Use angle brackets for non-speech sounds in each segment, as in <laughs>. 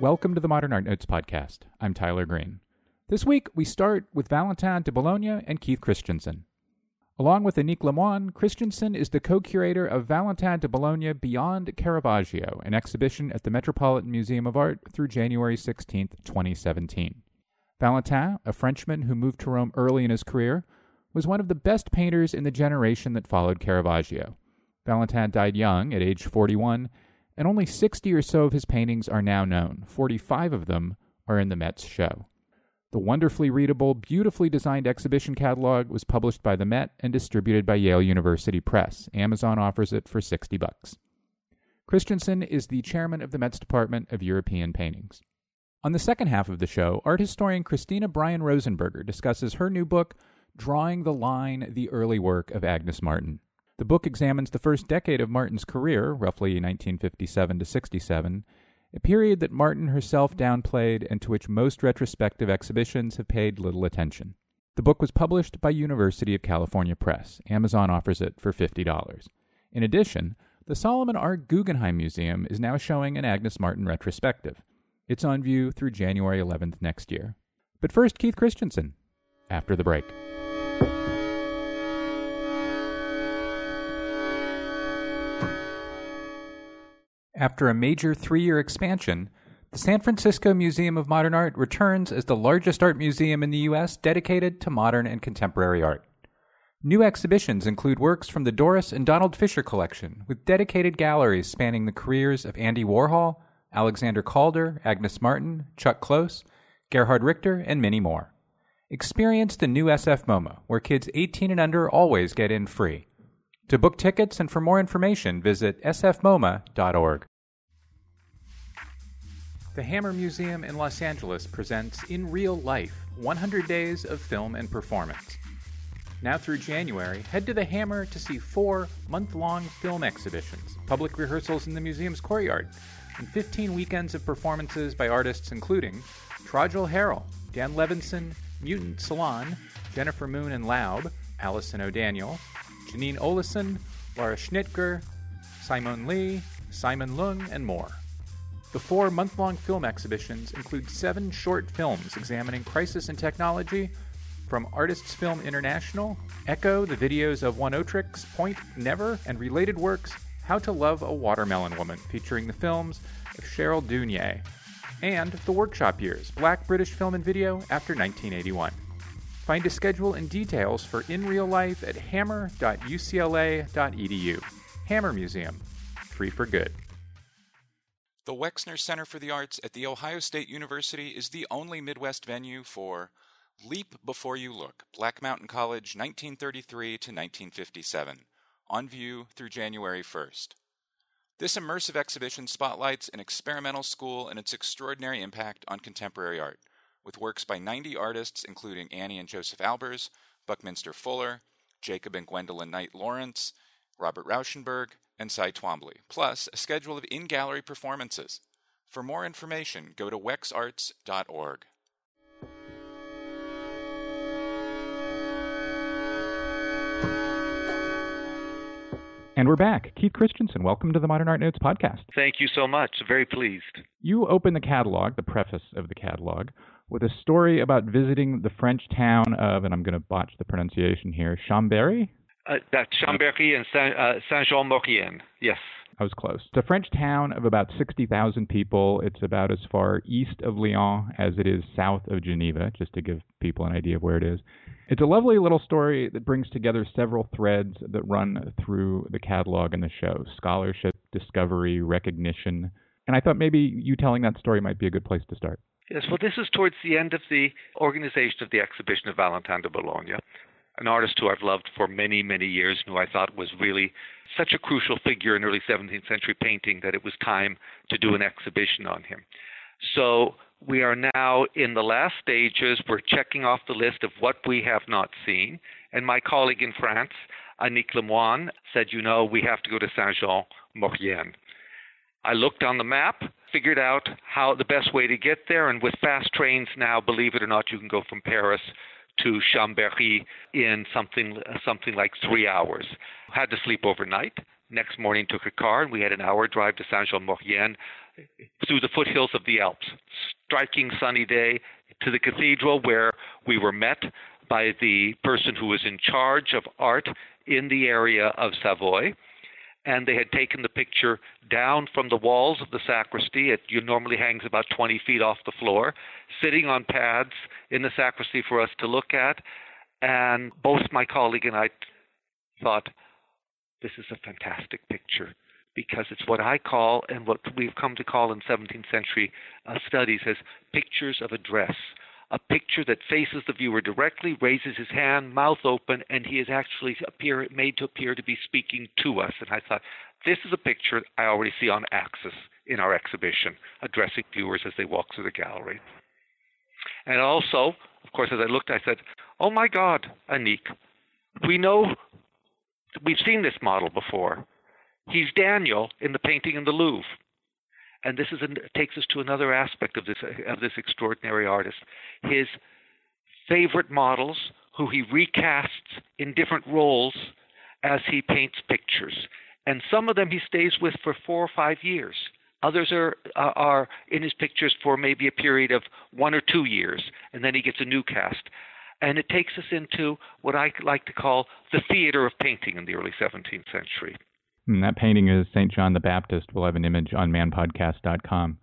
Welcome to the Modern Art Notes podcast. I'm Tyler Green. This week, we start with Valentin de Boulogne and Keith Christiansen. Along with Annick Lemoine, Christiansen is the co curator of Valentin de Boulogne Beyond Caravaggio, an exhibition at the Metropolitan Museum of Art through January 16, 2017. Valentin, a Frenchman who moved to Rome early in his career, was one of the best painters in the generation that followed Caravaggio. Valentin died young, at age 41, and only 60 or so of his paintings are now known. 45 of them are in the Met's show. The wonderfully readable, beautifully designed exhibition catalog was published by the Met and distributed by Yale University Press. Amazon offers it for 60 bucks. Christiansen is the chairman of the Met's Department of European Paintings. On the second half of the show, art historian Christina Bryan Rosenberger discusses her new book, Drawing the Line The Early Work of Agnes Martin. The book examines the first decade of Martin's career, roughly 1957 to 67, a period that Martin herself downplayed and to which most retrospective exhibitions have paid little attention. The book was published by University of California Press. Amazon offers it for $50. In addition, the Solomon R. Guggenheim Museum is now showing an Agnes Martin retrospective. It's on view through January 11th next year. But first, Keith Christiansen, after the break. After a major three year expansion, the San Francisco Museum of Modern Art returns as the largest art museum in the U.S. dedicated to modern and contemporary art. New exhibitions include works from the Doris and Donald Fisher collection, with dedicated galleries spanning the careers of Andy Warhol, Alexander Calder, Agnes Martin, Chuck Close, Gerhard Richter, and many more. Experience the new SF MoMA, where kids 18 and under always get in free. To book tickets and for more information, visit sfmoma.org. The Hammer Museum in Los Angeles presents In Real Life 100 Days of Film and Performance. Now through January, head to the Hammer to see four month long film exhibitions, public rehearsals in the museum's courtyard, and 15 weekends of performances by artists including Trajal Harrell, Dan Levinson, Mutant Salon, Jennifer Moon and Laub, Alison O'Daniel, Janine Olison, Laura Schnitger, Simon Lee, Simon Lung, and more. The four month long film exhibitions include seven short films examining crisis and technology from Artists Film International, Echo, the videos of Oneohtrix Point Never, and related works, How to Love a Watermelon Woman, featuring the films of Cheryl Dunye, and The Workshop Years, Black British Film and Video after 1981. Find a schedule and details for In Real Life at hammer.ucla.edu. Hammer Museum, free for good. The Wexner Center for the Arts at The Ohio State University is the only Midwest venue for Leap Before You Look, Black Mountain College 1933 to 1957, on view through January 1st. This immersive exhibition spotlights an experimental school and its extraordinary impact on contemporary art with works by 90 artists, including Anni and Josef Albers, Buckminster Fuller, Jacob and Gwendolyn Knight Lawrence, Robert Rauschenberg, and Cy Twombly, plus a schedule of in gallery performances. For more information, go to wexarts.org. And we're back. Keith Christiansen, welcome to the Modern Art Notes podcast. Thank you so much. Very pleased. You open the catalog, the preface of the catalog, with a story about visiting the French town of, and I'm going to botch the pronunciation here, Chambéry? Uh, that's Chambéry and Saint, uh, Saint-Jean-Maurienne, yes. I was close. It's a French town of about 60,000 people. It's about as far east of Lyon as it is south of Geneva, just to give people an idea of where it is. It's a lovely little story that brings together several threads that run through the catalog and the show scholarship, discovery, recognition. And I thought maybe you telling that story might be a good place to start. Yes, well, this is towards the end of the organization of the exhibition of Valentin de Boulogne, an artist who I've loved for many, many years, and who I thought was really such a crucial figure in early 17th century painting that it was time to do an exhibition on him. So we are now in the last stages. We're checking off the list of what we have not seen. And my colleague in France, Annick Lemoine, said, you know, we have to go to Saint Jean Maurienne. I looked on the map, figured out how the best way to get there, and with fast trains now, believe it or not, you can go from Paris to Chambéry in something something like three hours. Had to sleep overnight. Next morning, took a car, and we had an hour drive to Saint Jean Maurienne. through the foothills of the Alps. Striking sunny day to the cathedral where we were met by the person who was in charge of art in the area of Savoy. And they had taken the picture down from the walls of the sacristy. It normally hangs about 20 feet off the floor, sitting on pads in the sacristy for us to look at. And both my colleague and I thought, this is a fantastic picture because it's what I call and what we've come to call in 17th century uh, studies as pictures of address. A picture that faces the viewer directly, raises his hand, mouth open, and he is actually appear, made to appear to be speaking to us. And I thought, this is a picture I already see on Axis in our exhibition, addressing viewers as they walk through the gallery. And also, of course, as I looked, I said, Oh my God, Annick, we know, we've seen this model before. He's Daniel in the painting in the Louvre. And this is takes us to another aspect of this of this extraordinary artist. His favorite models, who he recasts in different roles as he paints pictures, and some of them he stays with for four or five years. Others are uh, are in his pictures for maybe a period of one or two years, and then he gets a new cast. And it takes us into what I like to call the theater of painting in the early 17th century. And that painting is St. John the Baptist. We'll have an image on manpodcast.com.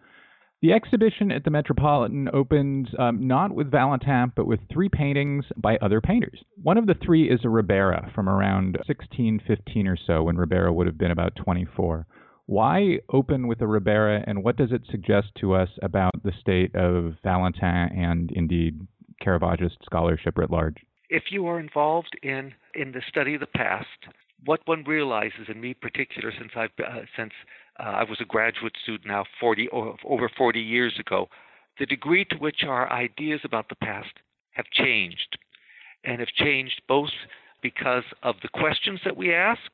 The exhibition at the Metropolitan opens um, not with Valentin, but with three paintings by other painters. One of the three is a Ribera from around 1615 or so, when Ribera would have been about 24. Why open with a Ribera, and what does it suggest to us about the state of Valentin and indeed Caravaggist scholarship writ large? If you are involved in, in the study of the past, what one realizes, in me particular, since I've uh, since uh, I was a graduate student now 40 over 40 years ago, the degree to which our ideas about the past have changed, and have changed both because of the questions that we ask,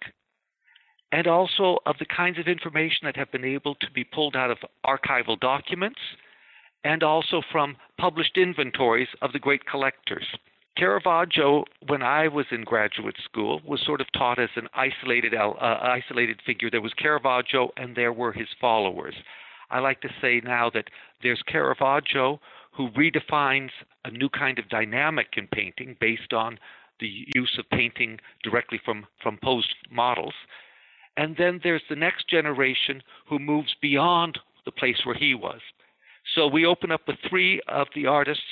and also of the kinds of information that have been able to be pulled out of archival documents, and also from published inventories of the great collectors. Caravaggio, when I was in graduate school, was sort of taught as an isolated, uh, isolated figure. There was Caravaggio, and there were his followers. I like to say now that there's Caravaggio, who redefines a new kind of dynamic in painting based on the use of painting directly from, from posed models. And then there's the next generation who moves beyond the place where he was. So we open up with three of the artists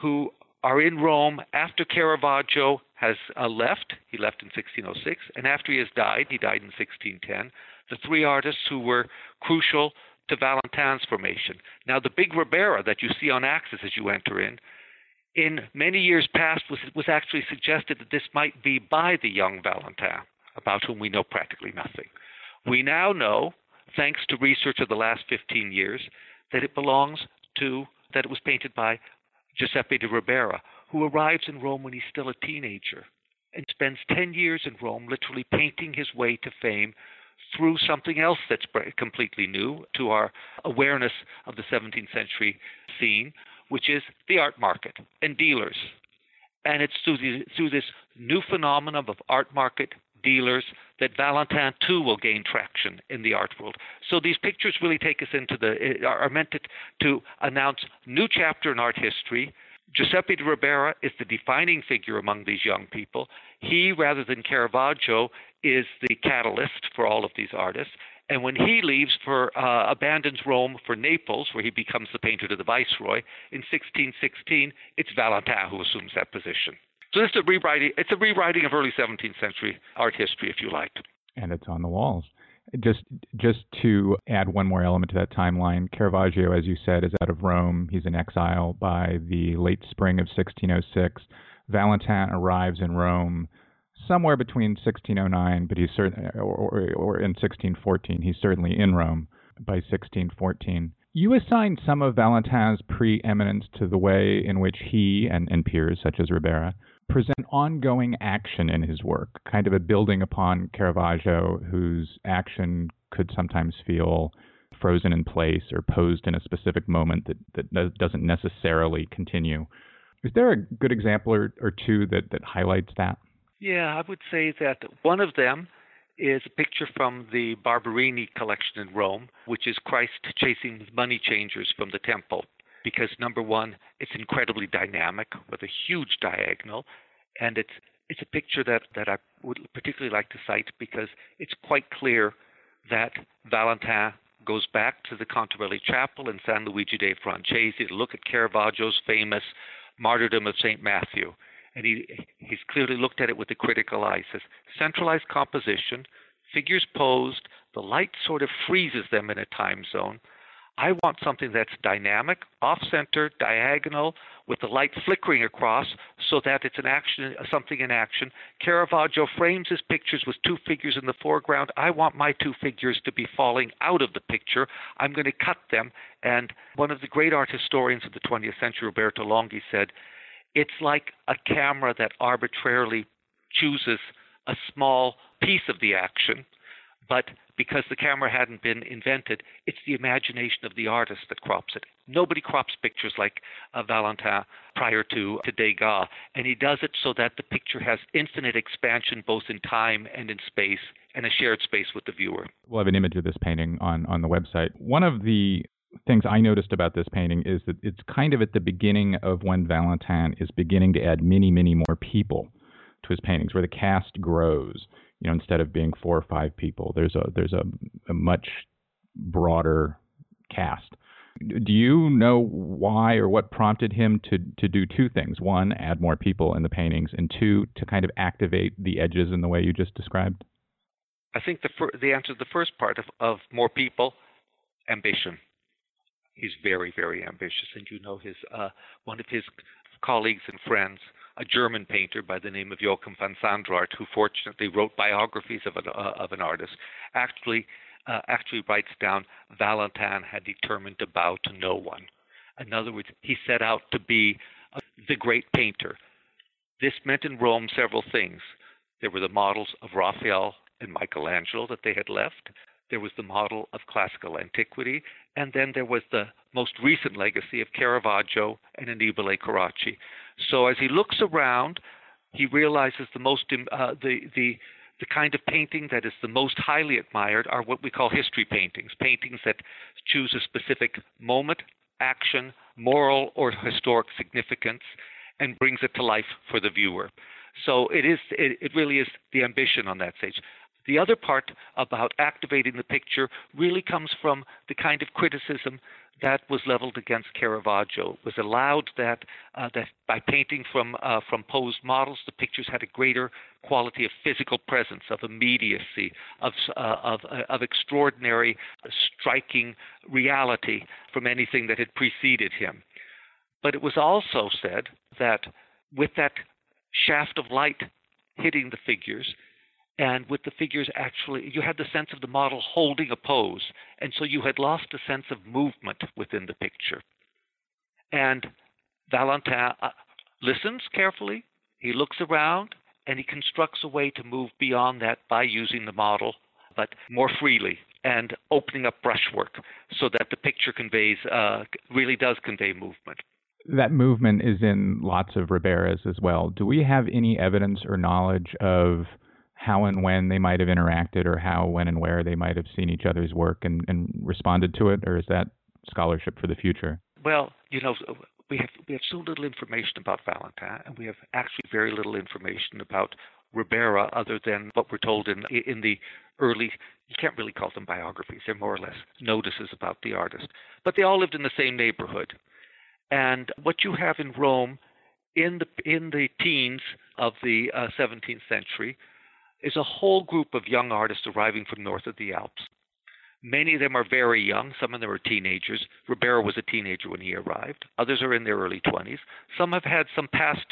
who are in Rome after Caravaggio has uh, left. He left in 1606, and after he has died, he died in 1610. The three artists who were crucial to Valentin's formation. Now, the big Ribera that you see on Axis as you enter in, in many years past, was, was actually suggested that this might be by the young Valentin, about whom we know practically nothing. We now know, thanks to research of the last 15 years, that it belongs to, that it was painted by Giuseppe de Ribera, who arrives in Rome when he's still a teenager and spends 10 years in Rome, literally painting his way to fame through something else that's completely new to our awareness of the 17th century scene, which is the art market and dealers. And it's through, the, through this new phenomenon of art market dealers that Valentin too will gain traction in the art world. So these pictures really take us into the eh, are meant to, to announce new chapter in art history. Giuseppe de Ribera is the defining figure among these young people. He, rather than Caravaggio, is the catalyst for all of these artists. And when he leaves for uh, abandons Rome for Naples, where he becomes the painter to the viceroy in 1616, it's Valentin who assumes that position. So this is a rewriting. It's a rewriting of early 17th century art history, if you like. And it's on the walls. Just just to add one more element to that timeline, Caravaggio, as you said, is out of Rome. He's in exile by the late spring of 1606. Valentin arrives in Rome somewhere between 1609, but he's certain, or, or, or in 1614. He's certainly in Rome by 1614. You assign some of Valentin's preeminence to the way in which he and, and peers such as Ribera present ongoing action in his work, kind of a building upon Caravaggio, whose action could sometimes feel frozen in place or posed in a specific moment that, that doesn't necessarily continue. Is there a good example or, or two that, that highlights that? Yeah, I would say that one of them is a picture from the Barberini collection in Rome, which is Christ chasing money changers from the temple. Because number one, it's incredibly dynamic with a huge diagonal, and it's it's a picture that, that I would particularly like to cite because it's quite clear that Valentin goes back to the Contarelli Chapel in San Luigi dei Francesi to look at Caravaggio's famous Martyrdom of St. Matthew and he he's clearly looked at it with a critical eye. He says centralized composition, figures posed, the light sort of freezes them in a time zone. I want something that's dynamic, off center, diagonal, with the light flickering across so that it's an action, something in action. Caravaggio frames his pictures with two figures in the foreground. I want my two figures to be falling out of the picture. I'm going to cut them. And one of the great art historians of the 20th century, Roberto Longhi, said it's like a camera that arbitrarily chooses a small piece of the action, but because the camera hadn't been invented, it's the imagination of the artist that crops it. Nobody crops pictures like uh, Valentin prior to, to Degas, and he does it so that the picture has infinite expansion both in time and in space, and a shared space with the viewer. We'll have an image of this painting on, on the website. One of the things I noticed about this painting is that it's kind of at the beginning of when Valentin is beginning to add many, many more people to his paintings, where the cast grows. You know, instead of being four or five people, there's a there's a, a much broader cast. Do you know why or what prompted him to to do two things? One, add more people in the paintings, and two, to kind of activate the edges in the way you just described. I think the fir- the answer to the first part of, of more people, ambition. He's very, very ambitious, and you know his uh, one of his colleagues and friends, a German painter by the name of Joachim van Sandrart, who fortunately wrote biographies of an, uh, of an artist, actually uh, actually writes down Valentin had determined to bow to no one. In other words, he set out to be uh, the great painter. This meant in Rome several things. There were the models of Raphael and Michelangelo that they had left there was the model of classical antiquity, and then there was the most recent legacy of Caravaggio and Annibale Carracci. So as he looks around, he realizes the most uh, the the the kind of painting that is the most highly admired are what we call history paintings, paintings that choose a specific moment, action, moral or historic significance, and brings it to life for the viewer. So it is it, it really is the ambition on that stage. The other part about activating the picture really comes from the kind of criticism that was leveled against Caravaggio. It was allowed that uh, that by painting from uh, from posed models, the pictures had a greater quality of physical presence, of immediacy, of uh, of, uh, of extraordinary, striking reality from anything that had preceded him. But it was also said that with that shaft of light hitting the figures, and with the figures actually you had the sense of the model holding a pose and so you had lost a sense of movement within the picture and valentin uh, listens carefully he looks around and he constructs a way to move beyond that by using the model but more freely and opening up brushwork so that the picture conveys uh, really does convey movement that movement is in lots of Ribera's as well. Do we have any evidence or knowledge of how and when they might have interacted or how, when, and where they might have seen each other's work and, and responded to it, or is that scholarship for the future? Well, you know, we have we have so little information about Valentin, and we have actually very little information about Ribera, other than what we're told in in the early. You can't really call them biographies; they're more or less notices about the artist. But they all lived in the same neighborhood, and what you have in Rome in the in the teens of the uh, 17th century is a whole group of young artists arriving from north of the Alps. Many of them are very young. Some of them are teenagers. Ribera was a teenager when he arrived. Others are in their early 20s. Some have had some past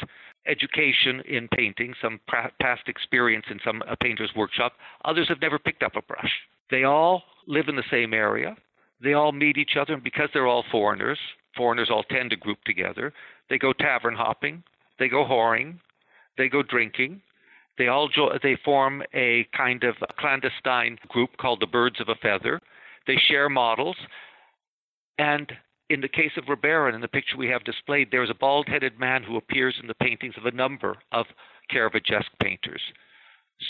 education in painting, some past experience in some a painter's workshop. Others have never picked up a brush. They all live in the same area. They all meet each other, and because they're all foreigners, foreigners all tend to group together. They go tavern hopping, they go whoring, they go drinking, they all jo- they form a kind of clandestine group called the Birds of a Feather. They share models, and in the case of Ribera, in the picture we have displayed, there is a bald-headed man who appears in the paintings of a number of Caravaggesque painters.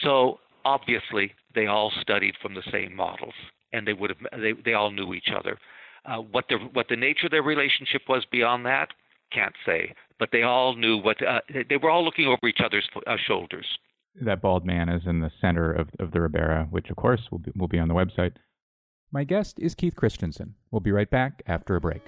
So obviously they all studied from the same models, and they would have they, they all knew each other. Uh, what the what the nature of their relationship was beyond that, can't say. But they all knew what uh, they were all looking over each other's uh, shoulders. That bald man is in the center of, of the Ribera, which of course will be, will be on the website. My guest is Keith Christiansen. We'll be right back after a break.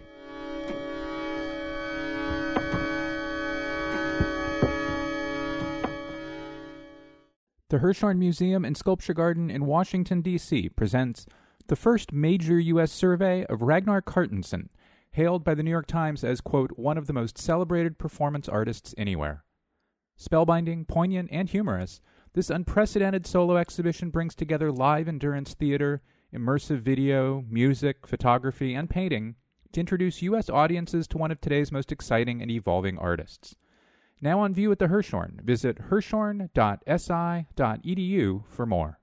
The Hirshhorn Museum and Sculpture Garden in Washington, D.C. presents the first major U.S. survey of Ragnar Kjartansson, hailed by the New York Times as, quote, one of the most celebrated performance artists anywhere. Spellbinding, poignant, and humorous, this unprecedented solo exhibition brings together live endurance theater, immersive video, music, photography, and painting to introduce U.S. audiences to one of today's most exciting and evolving artists. Now on view at the Hirshhorn, visit hirshhorn.si.edu for more.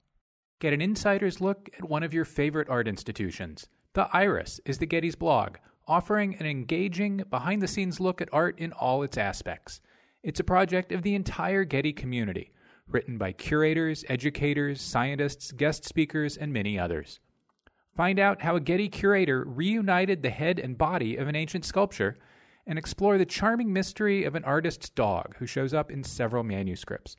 Get an insider's look at one of your favorite art institutions. The Iris is the Getty's blog, offering an engaging, behind the scenes look at art in all its aspects. It's a project of the entire Getty community, written by curators, educators, scientists, guest speakers, and many others. Find out how a Getty curator reunited the head and body of an ancient sculpture and explore the charming mystery of an artist's dog who shows up in several manuscripts.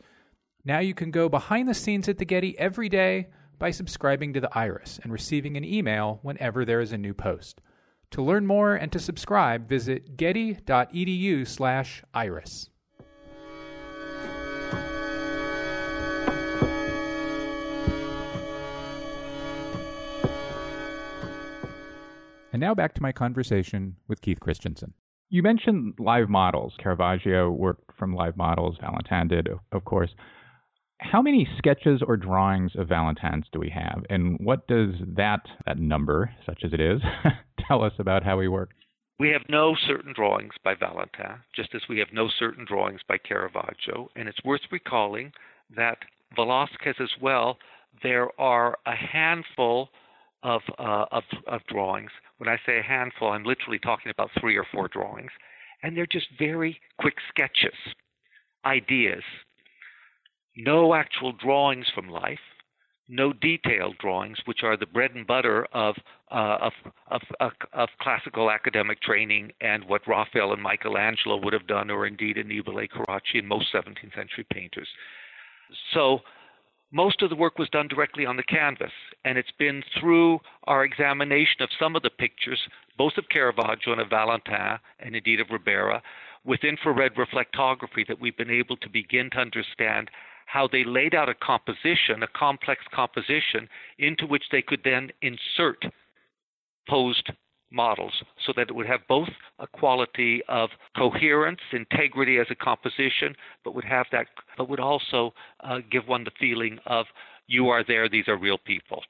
Now you can go behind the scenes at the Getty every day by subscribing to the Iris and receiving an email whenever there is a new post. To learn more and to subscribe, visit getty.edu/iris. And now back to my conversation with Keith Christiansen. You mentioned live models. Caravaggio worked from live models. Valentin did, of course. How many sketches or drawings of Valentin's do we have, and what does that that number, such as it is, <laughs> tell us about how he worked? We have no certain drawings by Valentin, just as we have no certain drawings by Caravaggio. And it's worth recalling that Velázquez as well, there are a handful of, uh, of, of drawings. When I say a handful, I'm literally talking about three or four drawings, and they're just very quick sketches, ideas. No actual drawings from life, no detailed drawings, which are the bread and butter of, uh, of, of, of, of, classical academic training and what Raphael and Michelangelo would have done, or indeed Annibale Carracci and most 17th century painters. So most of the work was done directly on the canvas, and it's been through our examination of some of the pictures, both of Caravaggio and of Valentin, and indeed of Ribera, with infrared reflectography that we've been able to begin to understand how they laid out a composition, a complex composition, into which they could then insert posed models so that it would have both a quality of coherence, integrity as a composition, but would have that, but would also uh, give one the feeling of you are there, these are real people.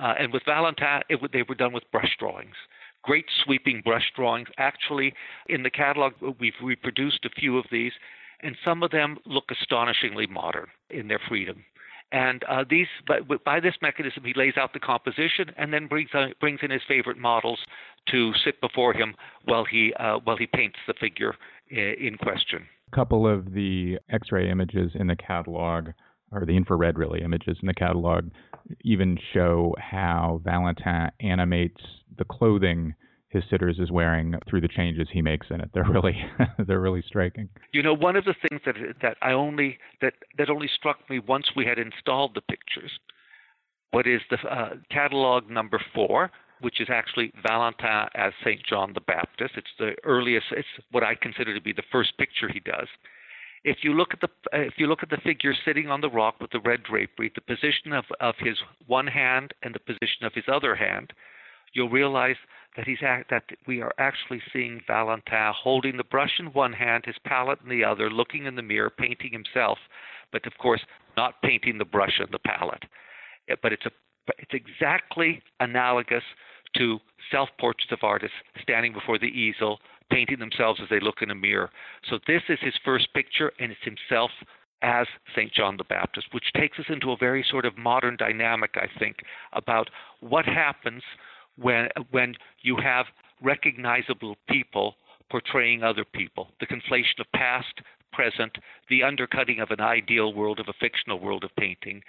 Uh, and with Valentin, they were done with brush drawings. Great sweeping brush drawings. Actually, in the catalog, we've reproduced a few of these, and some of them look astonishingly modern in their freedom. And uh, these, by, by, this mechanism, he lays out the composition and then brings, uh, brings in his favorite models to sit before him while he, uh, while he paints the figure in question. A couple of the X ray images in the catalog, or the infrared really images in the catalog, even show how Valentin animates the clothing his sitters is wearing through the changes he makes in it. They're really <laughs> they're really striking. You know, one of the things that that I only that that only struck me once we had installed the pictures, what is the uh, catalog number four, which is actually Valentin as Saint John the Baptist. It's the earliest. It's what I consider to be the first picture he does. If you look at the if you look at the figure sitting on the rock with the red drapery, the position of, of his one hand and the position of his other hand, you'll realize that he's act, that we are actually seeing Valentin holding the brush in one hand, his palette in the other, looking in the mirror, painting himself, but of course not painting the brush and the palette. Eh, but it's a it's exactly analogous to self-portraits of artists standing before the easel, painting themselves as they look in a mirror. So this is his first picture, and it's himself as St. John the Baptist, which takes us into a very sort of modern dynamic, I think, about what happens when when you have recognizable people portraying other people, the conflation of past, present, the undercutting of an ideal world of a fictional world of painting,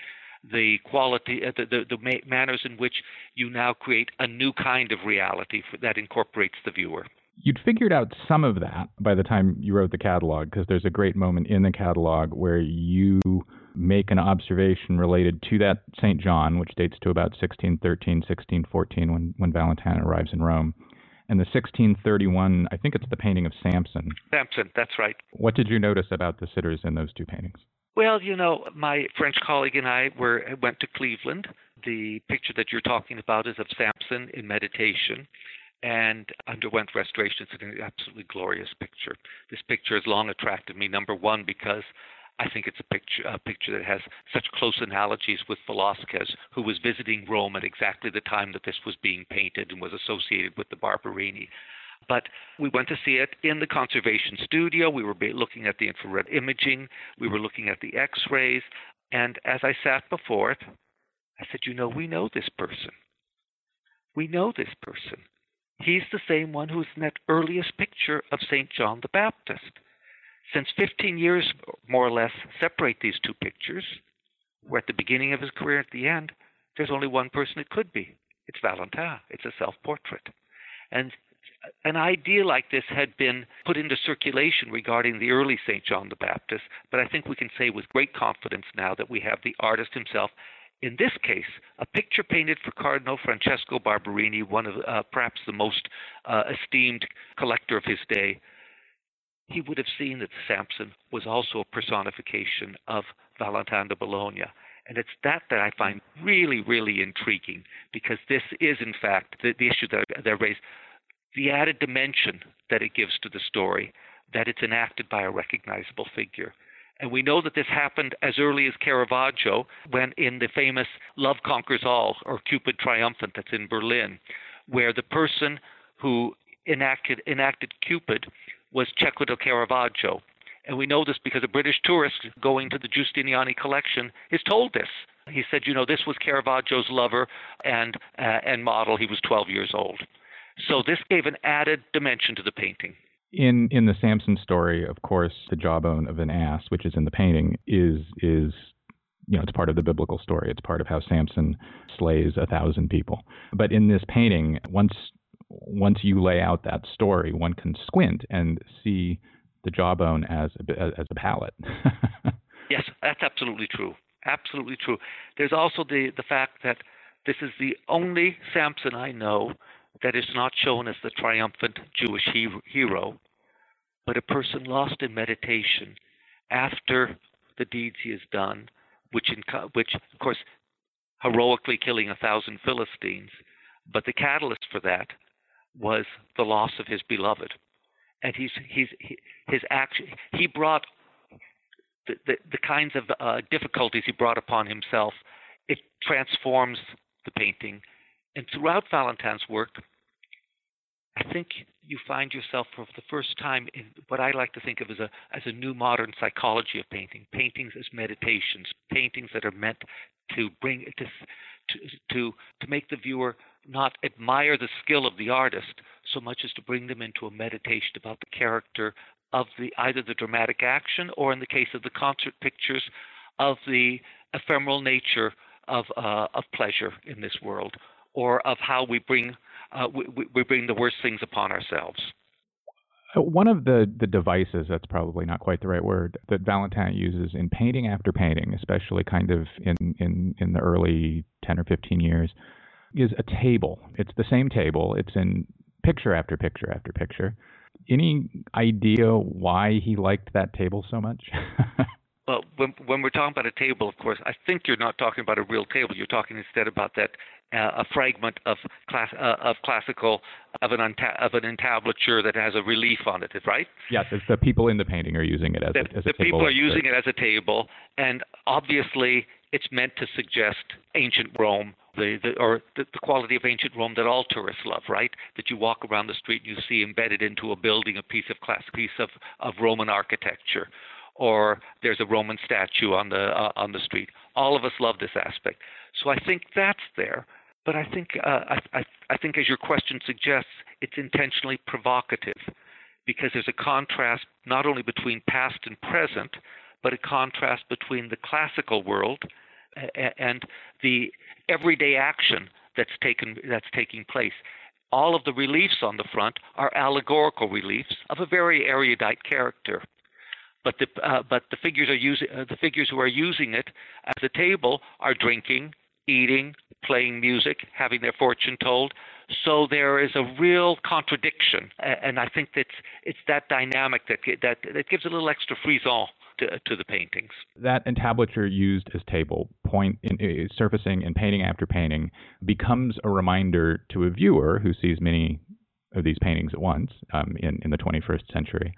the quality, uh, the, the, the ma- manners in which you now create a new kind of reality that incorporates the viewer. You'd figured out some of that by the time you wrote the catalog, because there's a great moment in the catalog where you make an observation related to that St. John, which dates to about 1613, 1614, when, when Valentine arrives in Rome. And the 1631, I think it's the painting of Samson. Samson, that's right. What did you notice about the sitters in those two paintings? Well, you know, my French colleague and I were went to Cleveland. The picture that you're talking about is of Samson in meditation and underwent restoration. It's an absolutely glorious picture. This picture has long attracted me, number one, because I think it's a picture, a picture that has such close analogies with Velázquez, who was visiting Rome at exactly the time that this was being painted and was associated with the Barberini. But we went to see it in the conservation studio. We were looking at the infrared imaging. We were looking at the x rays. And as I sat before it, I said, You know, we know this person. We know this person. He's the same one who's in that earliest picture of St. John the Baptist. Since 15 years, more or less, separate these two pictures, we're at the beginning of his career, at the end, there's only one person it could be. It's Valentin. It's a self portrait. And an idea like this had been put into circulation regarding the early St. John the Baptist, but I think we can say with great confidence now that we have the artist himself. In this case, a picture painted for Cardinal Francesco Barberini, one of uh, perhaps the most uh, esteemed collector of his day, he would have seen that Samson was also a personification of Valentin de Boulogne. And it's that that I find really, really intriguing because this is, in fact, the, the issue that, that raised the added dimension that it gives to the story, that it's enacted by a recognizable figure. And we know that this happened as early as Caravaggio, when in the famous Love Conquers All, or Cupid Triumphant, that's in Berlin, where the person who enacted, enacted Cupid was Cecco da Caravaggio. And we know this because a British tourist going to the Giustiniani collection is told this. He said, you know, this was Caravaggio's lover and, uh, and model. He was 12 years old. So this gave an added dimension to the painting. In in the Samson story, of course, the jawbone of an ass, which is in the painting, is is you know it's part of the biblical story. It's part of how Samson slays a thousand people. But in this painting, once once you lay out that story, one can squint and see the jawbone as a, as a palette. <laughs> yes, that's absolutely true. Absolutely true. There's also the the fact that this is the only Samson I know that is not shown as the triumphant Jewish hero, but a person lost in meditation after the deeds he has done, which, in, which of course, heroically killing a thousand Philistines. But the catalyst for that was the loss of his beloved, and he's he's he, his action. He brought the, the, the kinds of uh, difficulties he brought upon himself. It transforms the painting, and throughout Valentin's work, I think you find yourself for the first time in what I like to think of as a as a new modern psychology of painting. Paintings as meditations, paintings that are meant to bring to to to, make the viewer not admire the skill of the artist so much as to bring them into a meditation about the character of the either the dramatic action or in the case of the concert pictures of the ephemeral nature of uh, of pleasure in this world or of how we bring uh, we, we bring the worst things upon ourselves. Uh, one of the, the devices, that's probably not quite the right word, that Valentin uses in painting after painting, especially kind of in, in, in the early 10 or 15 years, is a table. It's the same table. It's in picture after picture after picture. Any idea why he liked that table so much? <laughs> well, when, when we're talking about a table, of course, I think you're not talking about a real table. You're talking instead about that uh, a fragment of class uh, of classical of an unta- of an entablature that has a relief on it, right? Yes, it's the people in the painting are using it as, the, a, as the a people are using it as a table, and obviously it's meant to suggest ancient Rome, the, the or the, the quality of ancient Rome that all tourists love, right? That you walk around the street and you see embedded into a building a piece of class piece of, of Roman architecture or there's a Roman statue on the uh, on the street. All of us love this aspect. So I think that's there. But I think, uh, I, I think, as your question suggests, it's intentionally provocative because there's a contrast not only between past and present, but a contrast between the classical world and the everyday action that's taken that's taking place. All of the reliefs on the front are allegorical reliefs of a very erudite character. But the uh, but the figures are using uh, the figures who are using it as a table are drinking, eating, playing music, having their fortune told. So there is a real contradiction, and I think that's it's that dynamic that that that gives a little extra frisson to, to the paintings. That entablature used as table, point in, surfacing and painting after painting, becomes a reminder to a viewer who sees many of these paintings at once um, in in the 21st century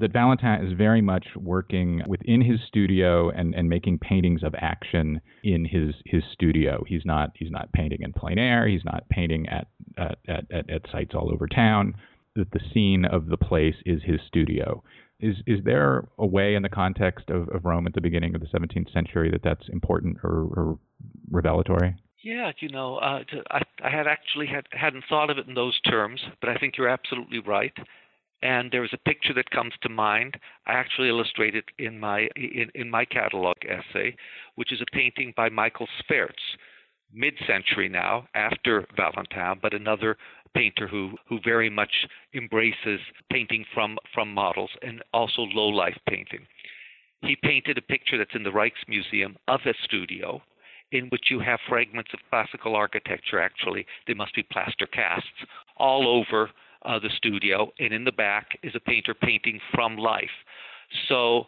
that Valentin is very much working within his studio and, and making paintings of action in his his studio. He's not he's not painting in plein air. He's not painting at at, at, at sites all over town. That the scene of the place is his studio. Is is there a way in the context of, of Rome at the beginning of the 17th century that that's important or, or revelatory? Yeah, you know, uh, I, I had actually had hadn't thought of it in those terms, but I think you're absolutely right and there's a picture that comes to mind. I actually illustrate it in my in, in my catalog essay, which is a painting by Michael Sweerts, mid-century now, after Valentin, but another painter who who very much embraces painting from from models and also low life painting. He painted a picture that's in the Rijksmuseum of a studio in which you have fragments of classical architecture actually they must be plaster casts all over uh, the studio, and in the back is a painter painting from life. So,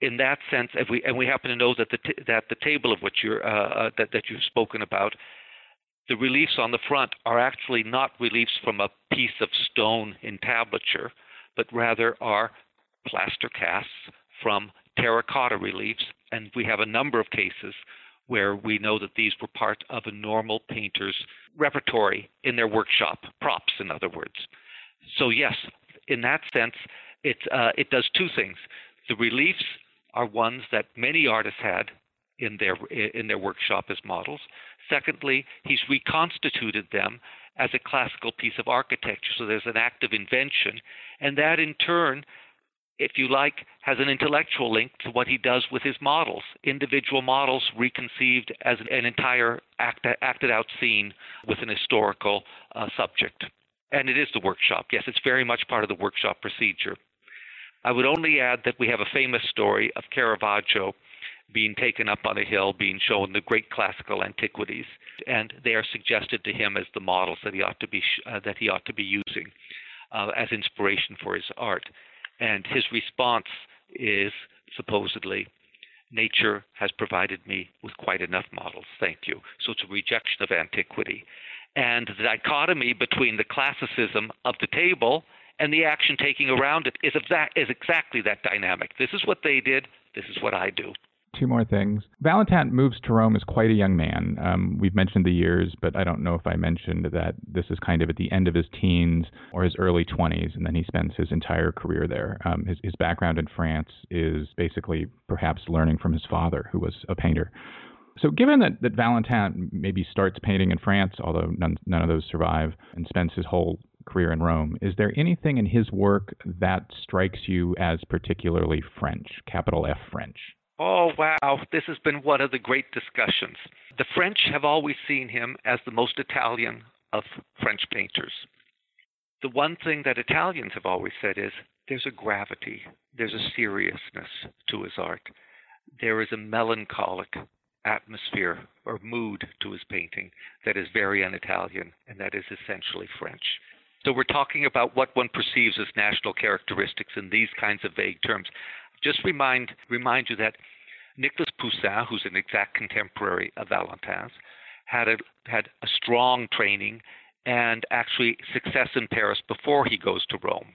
in that sense, if we and we happen to know that the t- that the table of which you're uh, uh, that that you've spoken about, the reliefs on the front are actually not reliefs from a piece of stone entablature, but rather are plaster casts from terracotta reliefs, and we have a number of cases where we know that these were part of a normal painter's repertory in their workshop, props, in other words. So yes, in that sense, it uh, it does two things. The reliefs are ones that many artists had in their in their workshop as models. Secondly, he's reconstituted them as a classical piece of architecture. So there's an act of invention, and that in turn, if you like, has an intellectual link to what he does with his models. Individual models reconceived as an entire act, acted out scene with an historical uh, subject and it is the workshop. Yes, it's very much part of the workshop procedure. I would only add that we have a famous story of Caravaggio being taken up on a hill, being shown the great classical antiquities, and they are suggested to him as the models that he ought to be uh, that he ought to be using uh, as inspiration for his art. And his response is supposedly, "Nature has provided me with quite enough models. Thank you." So it's a rejection of antiquity and the dichotomy between the classicism of the table and the action taking around it is, exact, is exactly that dynamic. This is what they did. This is what I do. Two more things. Valentin moves to Rome as quite a young man. Um, we've mentioned the years, but I don't know if I mentioned that this is kind of at the end of his teens or his early 20s, and then he spends his entire career there. Um, his, his background in France is basically perhaps learning from his father, who was a painter. So, given that, that Valentin maybe starts painting in France, although none, none of those survive, and spends his whole career in Rome, is there anything in his work that strikes you as particularly French, capital F French? Oh, wow. This has been one of the great discussions. The French have always seen him as the most Italian of French painters. The one thing that Italians have always said is there's a gravity, there's a seriousness to his art, there is a melancholic atmosphere or mood to his painting that is very un Italian and that is essentially French. So we're talking about what one perceives as national characteristics in these kinds of vague terms. Just remind remind you that Nicolas Poussin, who's an exact contemporary of Valentin's, had a had a strong training and actually success in Paris before he goes to Rome.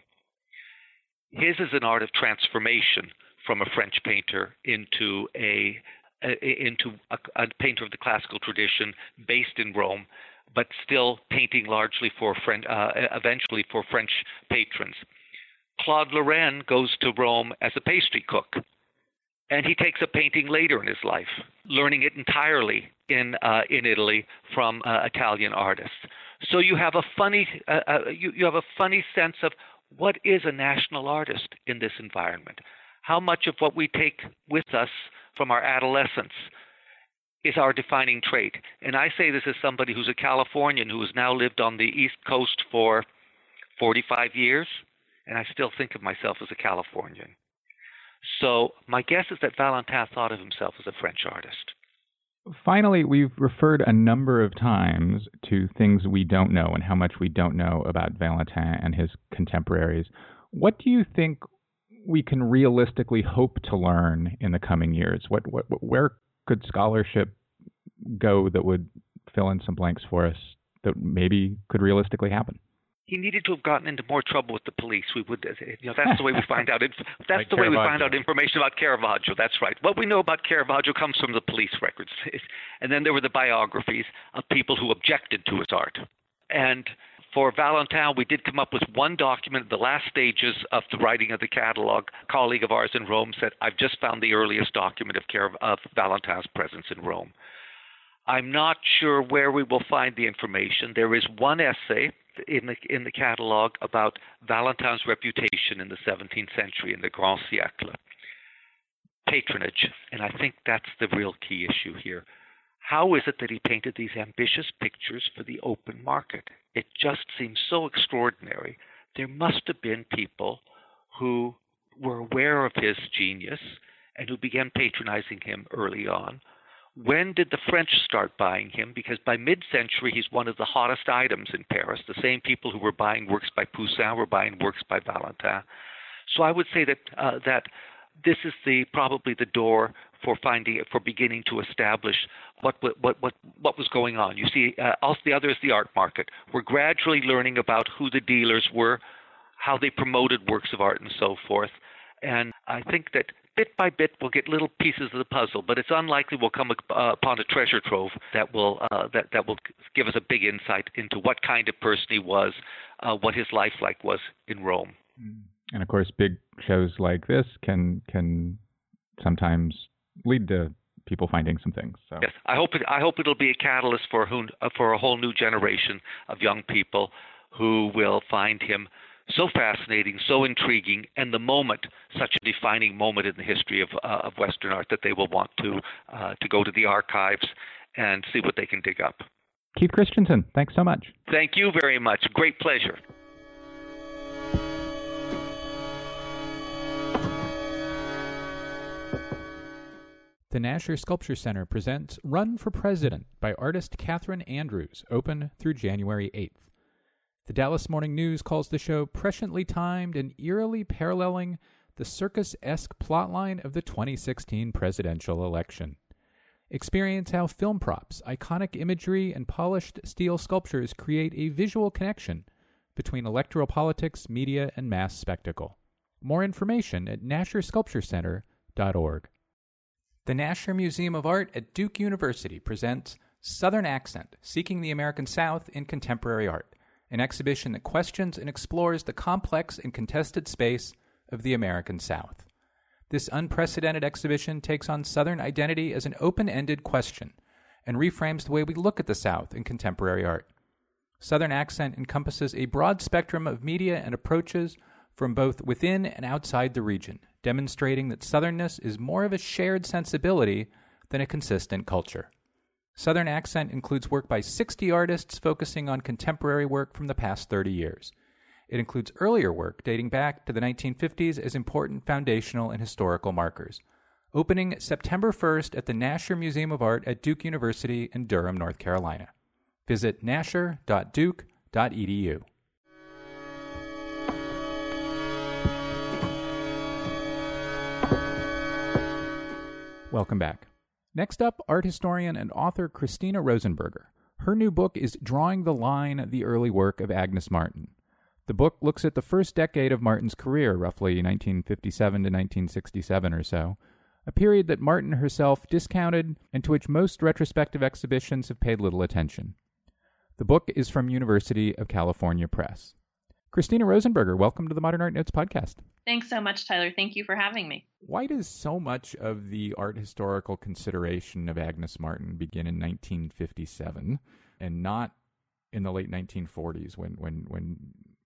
His is an art of transformation from a French painter into a into a, a, painter of the classical tradition based in Rome, but still painting largely for French, uh, eventually for French patrons. Claude Lorrain goes to Rome as a pastry cook, and he takes up painting later in his life, learning it entirely in uh, in Italy from uh, Italian artists. So you have a funny uh, uh, you, you have a funny sense of what is a national artist in this environment. How much of what we take with us from our adolescence is our defining trait. And I say this as somebody who's a Californian who has now lived on the East Coast for 45 years, and I still think of myself as a Californian. So my guess is that Valentin thought of himself as a French artist. Finally, we've referred a number of times to things we don't know and how much we don't know about Valentin and his contemporaries. What do you think we can realistically hope to learn in the coming years? What, what where could scholarship go that would fill in some blanks for us that maybe could realistically happen? he needed to have gotten into more trouble with the police. We would, uh, you know, that's the way we <laughs> find out. That's like the way we find out information about Caravaggio. That's right. What we know about Caravaggio comes from the police records, <laughs> and then there were the biographies of people who objected to his art. And for Valentin, we did come up with one document at the last stages of the writing of the catalog. A colleague of ours in Rome said, "I've just found the earliest document of, Car- of Valentin's presence in Rome." I'm not sure where we will find the information. There is one essay in the in the catalog about Valentin's reputation in the 17th century in the Grand Siècle. Patronage, and I think that's the real key issue here. How is it that he painted these ambitious pictures for the open market? It just seems so extraordinary. There must have been people who were aware of his genius and who began patronizing him early on when did the French start buying him? Because by mid century, he's one of the hottest items in Paris. The same people who were buying works by Poussin were buying works by Valentin. So I would say that, uh, that this is the probably the door for finding for beginning to establish what what what what was going on. You see, uh, also the other is the art market. We're gradually learning about who the dealers were, how they promoted works of art, and so forth. And I think that bit by bit we'll get little pieces of the puzzle, but it's unlikely we'll come uh, upon a treasure trove that will uh, that that will give us a big insight into what kind of person he was, uh, what his life like was in Rome. Mm. And of course, big shows like this can can sometimes lead to people finding some things. So. Yes, I hope it, I hope it'll be a catalyst for who, for a whole new generation of young people who will find him so fascinating, so intriguing, and the moment such a defining moment in the history of, uh, of Western art that they will want to uh, to go to the archives and see what they can dig up. Keith Christiansen, thanks so much. Thank you very much. Great pleasure. The Nasher Sculpture Center presents Run for President by artist Catherine Andrews, open through January 8th. The Dallas Morning News calls the show presciently timed and eerily paralleling the circus esque plotline of the 2016 presidential election. Experience how film props, iconic imagery, and polished steel sculptures create a visual connection between electoral politics, media, and mass spectacle. More information at NasherSculptureCenter.org. The Nasher Museum of Art at Duke University presents Southern Accent Seeking the American South in Contemporary Art an exhibition that questions and explores the complex and contested space of the American South. This unprecedented exhibition takes on Southern identity as an open ended question and reframes the way we look at the South in contemporary art. Southern Accent encompasses a broad spectrum of media and approaches from both within and outside the region, demonstrating that Southernness is more of a shared sensibility than a consistent culture. Southern Accent includes work by 60 artists focusing on contemporary work from the past 30 years. It includes earlier work dating back to the 1950s as important foundational and historical markers. Opening September 1st at the Nasher Museum of Art at Duke University in Durham, North Carolina. Visit nasher.duke.edu. Welcome back. Next up, art historian and author Christina Rosenberger. Her new book is Drawing the Line The Early Work of Agnes Martin. The book looks at the first decade of Martin's career, roughly 1957 to 1967 or so, a period that Martin herself discounted and to which most retrospective exhibitions have paid little attention. The book is from University of California Press. Christina Rosenberger, welcome to the Modern Art Notes podcast. Thanks so much, Tyler. Thank you for having me. Why does so much of the art historical consideration of Agnes Martin begin in 1957 and not in the late 1940s when, when, when,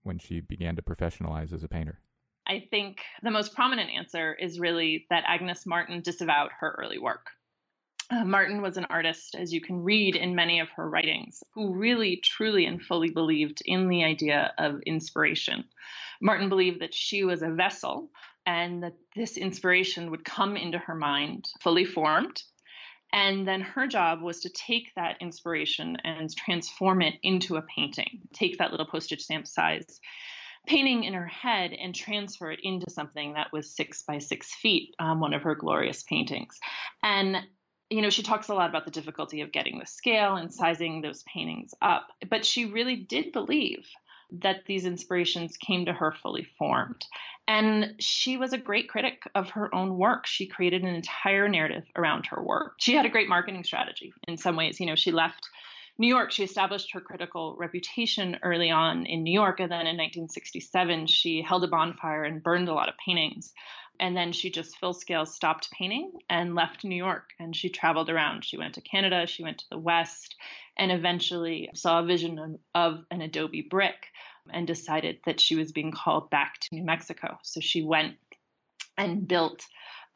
when she began to professionalize as a painter? I think the most prominent answer is really that Agnes Martin disavowed her early work. Uh, Martin was an artist, as you can read in many of her writings, who really, truly, and fully believed in the idea of inspiration. Martin believed that she was a vessel and that this inspiration would come into her mind fully formed. And then her job was to take that inspiration and transform it into a painting, take that little postage stamp size painting in her head and transfer it into something that was six by six feet, um, one of her glorious paintings. And you know, she talks a lot about the difficulty of getting the scale and sizing those paintings up, but she really did believe that these inspirations came to her fully formed. And she was a great critic of her own work. She created an entire narrative around her work. She had a great marketing strategy in some ways. You know, she left New York, she established her critical reputation early on in New York. And then in 1967, she held a bonfire and burned a lot of paintings. And then she just full scale stopped painting and left New York. And she traveled around. She went to Canada, she went to the West, and eventually saw a vision of an adobe brick and decided that she was being called back to New Mexico. So she went and built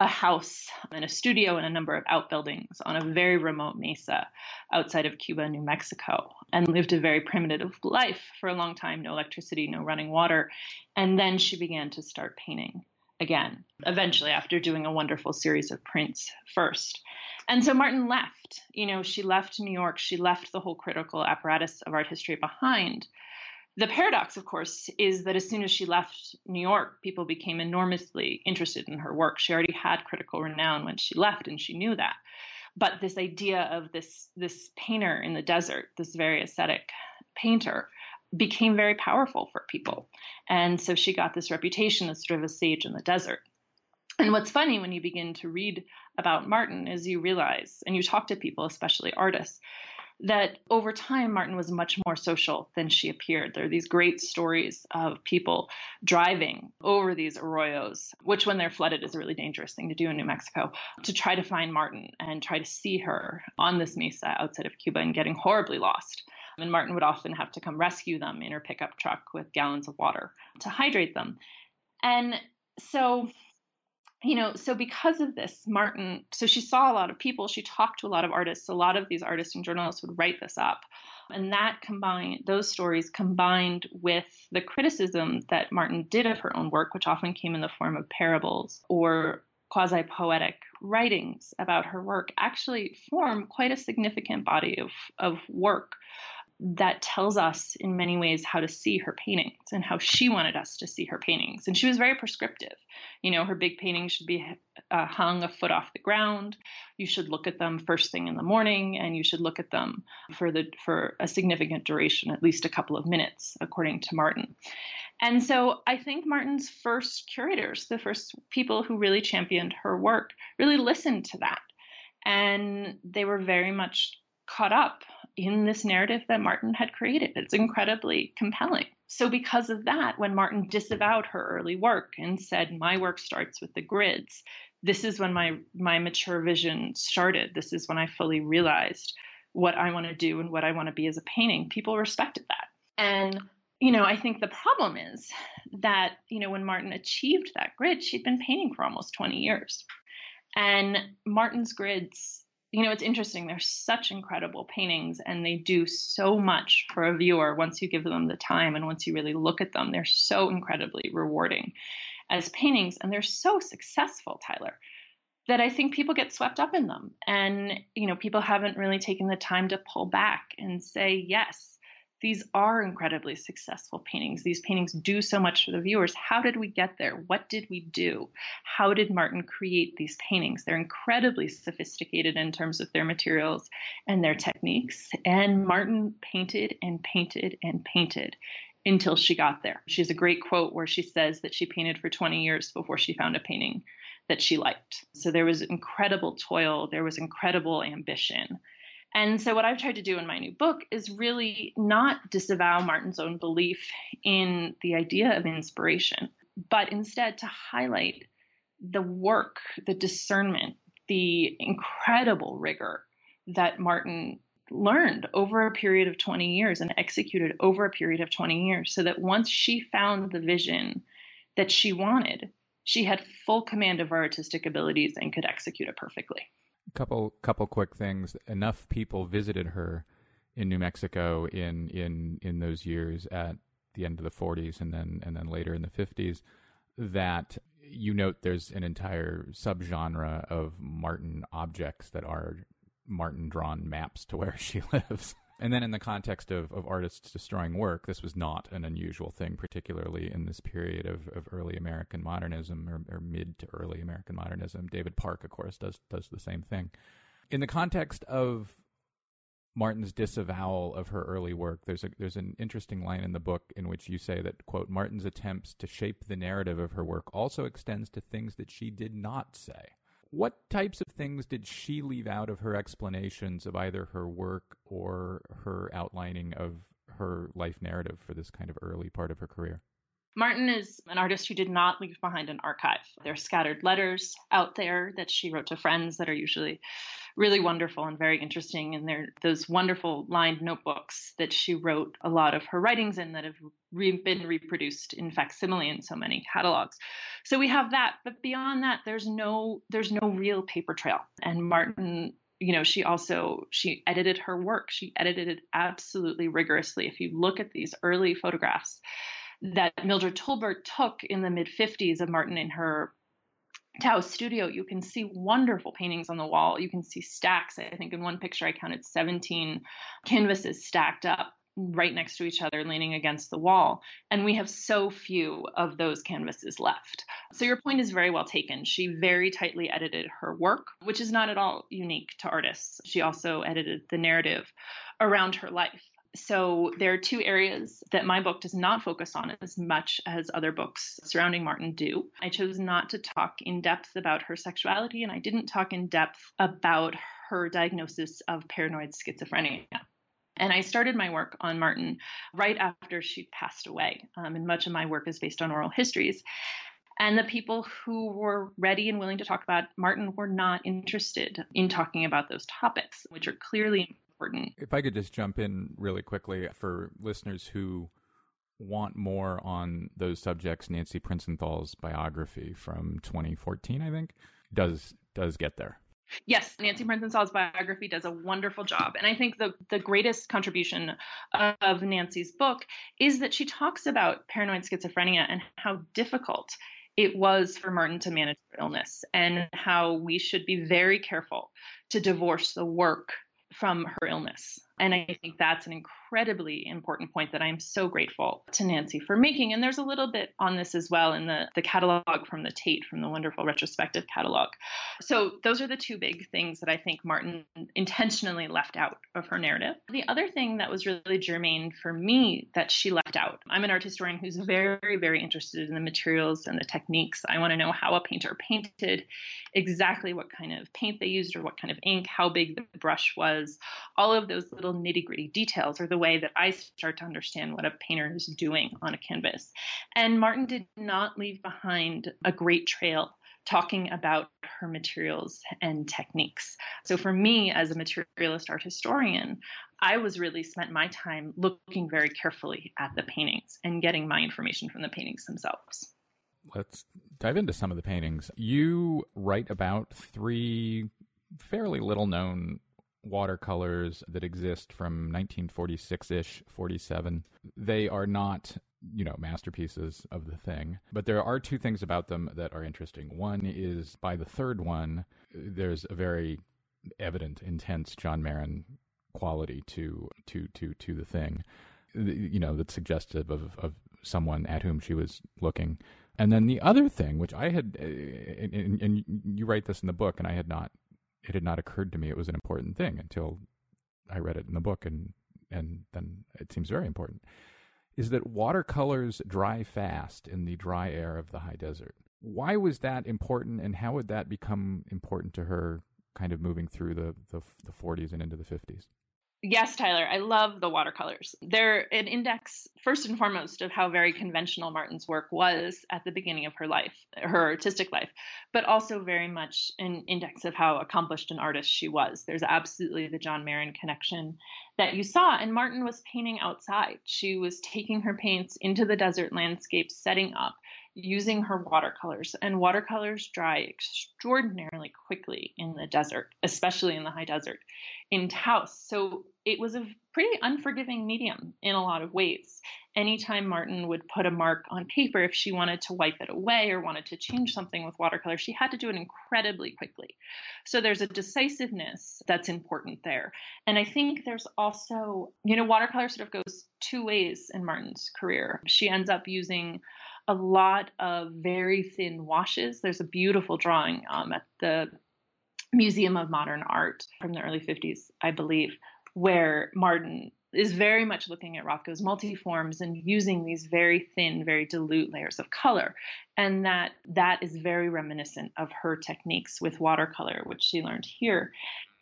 a house and a studio and a number of outbuildings on a very remote mesa outside of Cuba, New Mexico, and lived a very primitive life for a long time no electricity, no running water. And then she began to start painting again, eventually, after doing a wonderful series of prints first. And so Martin left. You know, she left New York, she left the whole critical apparatus of art history behind the paradox, of course, is that as soon as she left New York, people became enormously interested in her work. She already had critical renown when she left, and she knew that. But this idea of this this painter in the desert, this very ascetic painter, became very powerful for people. And so she got this reputation as sort of a sage in the desert. And what's funny when you begin to read about Martin is you realize, and you talk to people, especially artists, that over time, Martin was much more social than she appeared. There are these great stories of people driving over these arroyos, which, when they're flooded, is a really dangerous thing to do in New Mexico, to try to find Martin and try to see her on this mesa outside of Cuba and getting horribly lost. And Martin would often have to come rescue them in her pickup truck with gallons of water to hydrate them. And so you know, so because of this, Martin, so she saw a lot of people, she talked to a lot of artists. A lot of these artists and journalists would write this up. And that combined, those stories combined with the criticism that Martin did of her own work, which often came in the form of parables or quasi poetic writings about her work, actually form quite a significant body of, of work that tells us in many ways how to see her paintings and how she wanted us to see her paintings. And she was very prescriptive. You know, her big paintings should be uh, hung a foot off the ground. You should look at them first thing in the morning, and you should look at them for the for a significant duration, at least a couple of minutes, according to Martin. And so I think Martin's first curators, the first people who really championed her work, really listened to that. And they were very much caught up in this narrative that Martin had created. It's incredibly compelling. So, because of that, when Martin disavowed her early work and said, My work starts with the grids, this is when my, my mature vision started. This is when I fully realized what I want to do and what I want to be as a painting. People respected that. And, you know, I think the problem is that, you know, when Martin achieved that grid, she'd been painting for almost 20 years. And Martin's grids you know, it's interesting. They're such incredible paintings and they do so much for a viewer once you give them the time and once you really look at them. They're so incredibly rewarding as paintings and they're so successful, Tyler, that I think people get swept up in them. And, you know, people haven't really taken the time to pull back and say, yes, these are incredibly successful paintings. These paintings do so much for the viewers. How did we get there? What did we do? How did Martin create these paintings? They're incredibly sophisticated in terms of their materials and their techniques. And Martin painted and painted and painted until she got there. She has a great quote where she says that she painted for 20 years before she found a painting that she liked. So there was incredible toil, there was incredible ambition. And so, what I've tried to do in my new book is really not disavow Martin's own belief in the idea of inspiration, but instead to highlight the work, the discernment, the incredible rigor that Martin learned over a period of 20 years and executed over a period of 20 years so that once she found the vision that she wanted, she had full command of her artistic abilities and could execute it perfectly. Couple couple quick things. Enough people visited her in New Mexico in in in those years at the end of the 40s and then and then later in the 50s that you note there's an entire subgenre of Martin objects that are Martin drawn maps to where <laughs> she lives. And then, in the context of, of artists destroying work, this was not an unusual thing, particularly in this period of, of early American modernism or, or mid to early American modernism. David Park, of course, does does the same thing. In the context of Martin's disavowal of her early work, there's a there's an interesting line in the book in which you say that quote Martin's attempts to shape the narrative of her work also extends to things that she did not say. What types of things did she leave out of her explanations of either her work or her outlining of her life narrative for this kind of early part of her career? Martin is an artist who did not leave behind an archive. There are scattered letters out there that she wrote to friends that are usually really wonderful and very interesting. And there those wonderful lined notebooks that she wrote a lot of her writings in that have re- been reproduced in facsimile in so many catalogs. So we have that, but beyond that, there's no there's no real paper trail. And Martin you know she also she edited her work she edited it absolutely rigorously if you look at these early photographs that Mildred Tolbert took in the mid 50s of Martin in her Taos studio, you can see wonderful paintings on the wall. You can see stacks. I think in one picture I counted 17 canvases stacked up right next to each other, leaning against the wall. And we have so few of those canvases left. So your point is very well taken. She very tightly edited her work, which is not at all unique to artists. She also edited the narrative around her life so there are two areas that my book does not focus on as much as other books surrounding Martin do. I chose not to talk in depth about her sexuality, and I didn't talk in depth about her diagnosis of paranoid schizophrenia. And I started my work on Martin right after she'd passed away. Um, and much of my work is based on oral histories. And the people who were ready and willing to talk about Martin were not interested in talking about those topics, which are clearly important. If I could just jump in really quickly for listeners who want more on those subjects, Nancy Princenthal's biography from 2014, I think, does does get there. Yes, Nancy Princenthal's biography does a wonderful job. And I think the, the greatest contribution of Nancy's book is that she talks about paranoid schizophrenia and how difficult it was for Martin to manage her illness and how we should be very careful to divorce the work from her illness. And I think that's an incredibly important point that I'm so grateful to Nancy for making. And there's a little bit on this as well in the, the catalog from the Tate, from the wonderful retrospective catalog. So those are the two big things that I think Martin intentionally left out of her narrative. The other thing that was really germane for me that she left out, I'm an art historian who's very, very interested in the materials and the techniques. I want to know how a painter painted, exactly what kind of paint they used or what kind of ink, how big the brush was, all of those little nitty gritty details are the way that I start to understand what a painter is doing on a canvas. And Martin did not leave behind a great trail talking about her materials and techniques. So for me as a materialist art historian, I was really spent my time looking very carefully at the paintings and getting my information from the paintings themselves. Let's dive into some of the paintings. You write about three fairly little known watercolors that exist from 1946-ish 47 they are not you know masterpieces of the thing. But there are two things about them that are interesting. One is by the third one there's a very evident intense john marin quality to to to to the thing you know that's suggestive of of someone at whom she was looking. And then the other thing which i had and, and you write this in the book and i had not it had not occurred to me it was an important thing until I read it in the book, and and then it seems very important. Is that watercolors dry fast in the dry air of the high desert? Why was that important, and how would that become important to her, kind of moving through the the, the 40s and into the 50s? Yes, Tyler, I love the watercolors. They're an index, first and foremost, of how very conventional Martin's work was at the beginning of her life, her artistic life, but also very much an index of how accomplished an artist she was. There's absolutely the John Marin connection that you saw. And Martin was painting outside. She was taking her paints into the desert landscape, setting up using her watercolors. And watercolors dry extraordinarily quickly in the desert, especially in the high desert in Taos. So it was a pretty unforgiving medium in a lot of ways. Anytime Martin would put a mark on paper, if she wanted to wipe it away or wanted to change something with watercolor, she had to do it incredibly quickly. So there's a decisiveness that's important there. And I think there's also, you know, watercolor sort of goes two ways in Martin's career. She ends up using a lot of very thin washes. There's a beautiful drawing um, at the Museum of Modern Art from the early 50s, I believe, where Martin is very much looking at Rothko's multiforms and using these very thin, very dilute layers of color. And that that is very reminiscent of her techniques with watercolor, which she learned here.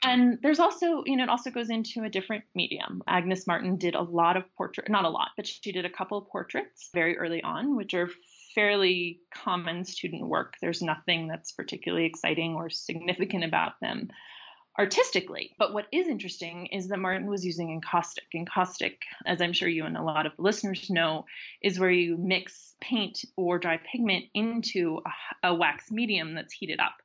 And there's also, you know, it also goes into a different medium. Agnes Martin did a lot of portrait, not a lot, but she did a couple of portraits very early on, which are fairly common student work. There's nothing that's particularly exciting or significant about them artistically. But what is interesting is that Martin was using encaustic. Encaustic, as I'm sure you and a lot of the listeners know, is where you mix paint or dry pigment into a, a wax medium that's heated up.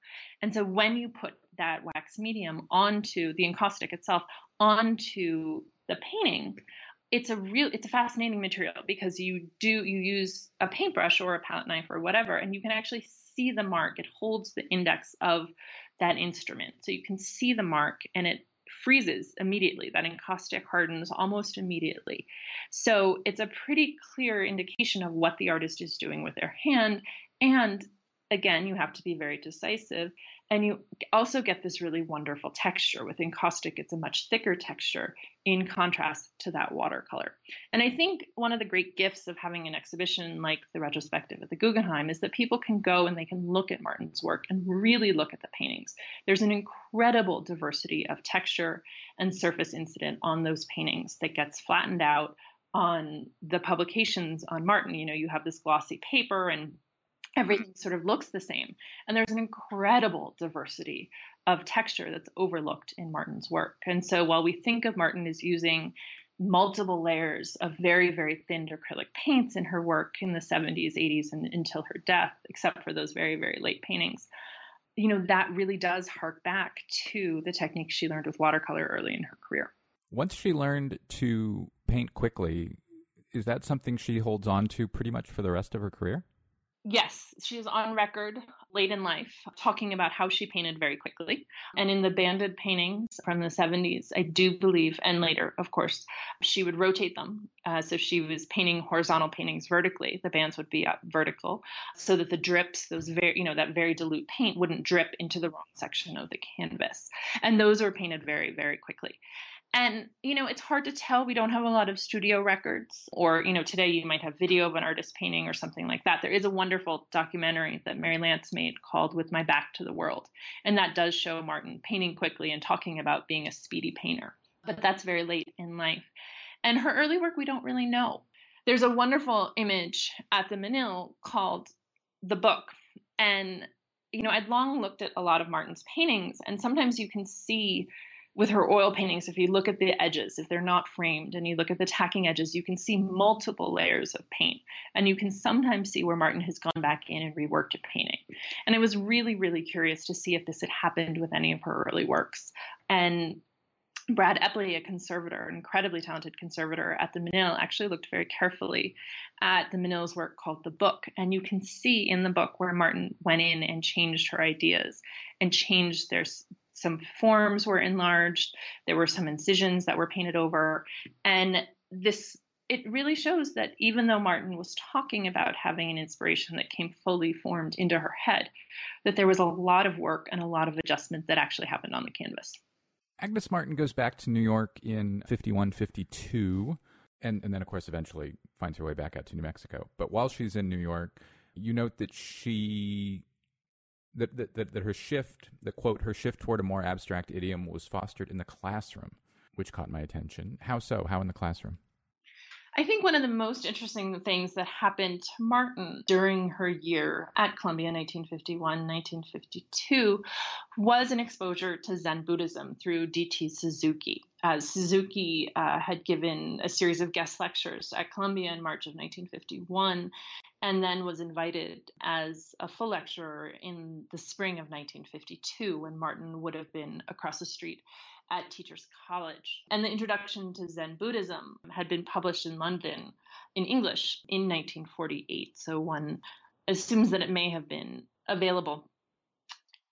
And so when you put that wax medium onto the encaustic itself onto the painting, it's a real it's a fascinating material because you do you use a paintbrush or a palette knife or whatever and you can actually see the mark. It holds the index of that instrument. So you can see the mark and it freezes immediately. That encaustic hardens almost immediately. So it's a pretty clear indication of what the artist is doing with their hand. And again you have to be very decisive and you also get this really wonderful texture. With encaustic, it's a much thicker texture in contrast to that watercolor. And I think one of the great gifts of having an exhibition like the retrospective at the Guggenheim is that people can go and they can look at Martin's work and really look at the paintings. There's an incredible diversity of texture and surface incident on those paintings that gets flattened out on the publications on Martin. You know, you have this glossy paper and everything sort of looks the same. And there's an incredible diversity of texture that's overlooked in Martin's work. And so while we think of Martin as using multiple layers of very, very thin acrylic paints in her work in the 70s, 80s, and until her death, except for those very, very late paintings, you know, that really does hark back to the technique she learned with watercolor early in her career. Once she learned to paint quickly, is that something she holds on to pretty much for the rest of her career? Yes, she is on record late in life talking about how she painted very quickly. And in the banded paintings from the 70s, I do believe, and later, of course, she would rotate them. Uh, so she was painting horizontal paintings vertically. The bands would be up vertical so that the drips, those very, you know, that very dilute paint wouldn't drip into the wrong section of the canvas. And those were painted very, very quickly. And, you know, it's hard to tell. We don't have a lot of studio records, or, you know, today you might have video of an artist painting or something like that. There is a wonderful documentary that Mary Lance made called With My Back to the World. And that does show Martin painting quickly and talking about being a speedy painter. But that's very late in life. And her early work, we don't really know. There's a wonderful image at the Menil called The Book. And, you know, I'd long looked at a lot of Martin's paintings, and sometimes you can see with her oil paintings, if you look at the edges, if they're not framed and you look at the tacking edges, you can see multiple layers of paint. And you can sometimes see where Martin has gone back in and reworked a painting. And I was really, really curious to see if this had happened with any of her early works. And Brad Epley, a conservator, an incredibly talented conservator at the Menil, actually looked very carefully at the Menil's work called The Book. And you can see in the book where Martin went in and changed her ideas and changed their some forms were enlarged, there were some incisions that were painted over, and this it really shows that even though Martin was talking about having an inspiration that came fully formed into her head, that there was a lot of work and a lot of adjustment that actually happened on the canvas. Agnes Martin goes back to New York in 51, 52, and, and then, of course, eventually finds her way back out to New Mexico. But while she's in New York, you note that she that, that, that, that her shift, the quote, her shift toward a more abstract idiom was fostered in the classroom, which caught my attention. How so? How in the classroom? I think one of the most interesting things that happened to Martin during her year at Columbia 1951 1952 was an exposure to Zen Buddhism through D.T. Suzuki. As Suzuki uh, had given a series of guest lectures at Columbia in March of 1951 and then was invited as a full lecturer in the spring of 1952 when Martin would have been across the street at Teachers College. And the introduction to Zen Buddhism had been published in London in English in 1948. So one assumes that it may have been available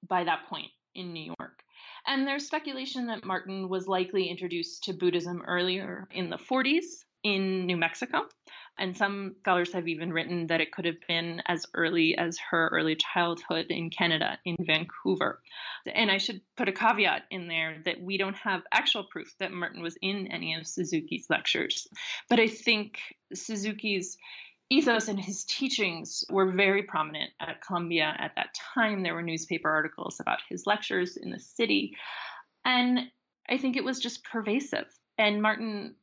by that point in New York. And there's speculation that Martin was likely introduced to Buddhism earlier in the 40s in New Mexico. And some scholars have even written that it could have been as early as her early childhood in Canada, in Vancouver. And I should put a caveat in there that we don't have actual proof that Martin was in any of Suzuki's lectures. But I think Suzuki's ethos and his teachings were very prominent at Columbia at that time. There were newspaper articles about his lectures in the city. And I think it was just pervasive. And Martin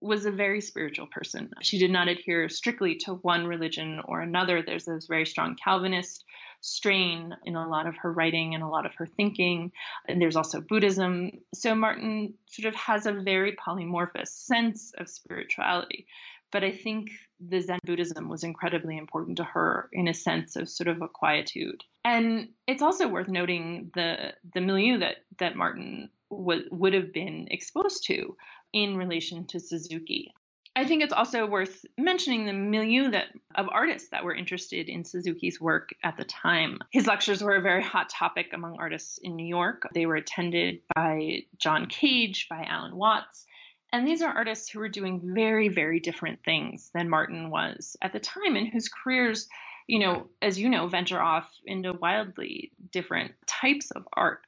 was a very spiritual person. She did not adhere strictly to one religion or another. There's this very strong Calvinist strain in a lot of her writing and a lot of her thinking. And there's also Buddhism. So Martin sort of has a very polymorphous sense of spirituality. But I think the Zen Buddhism was incredibly important to her in a sense of sort of a quietude. And it's also worth noting the the milieu that that Martin would would have been exposed to in relation to Suzuki. I think it's also worth mentioning the milieu that of artists that were interested in Suzuki's work at the time. His lectures were a very hot topic among artists in New York. They were attended by John Cage, by Alan Watts, and these are artists who were doing very, very different things than Martin was at the time, and whose careers, you know, as you know, venture off into wildly different types of art.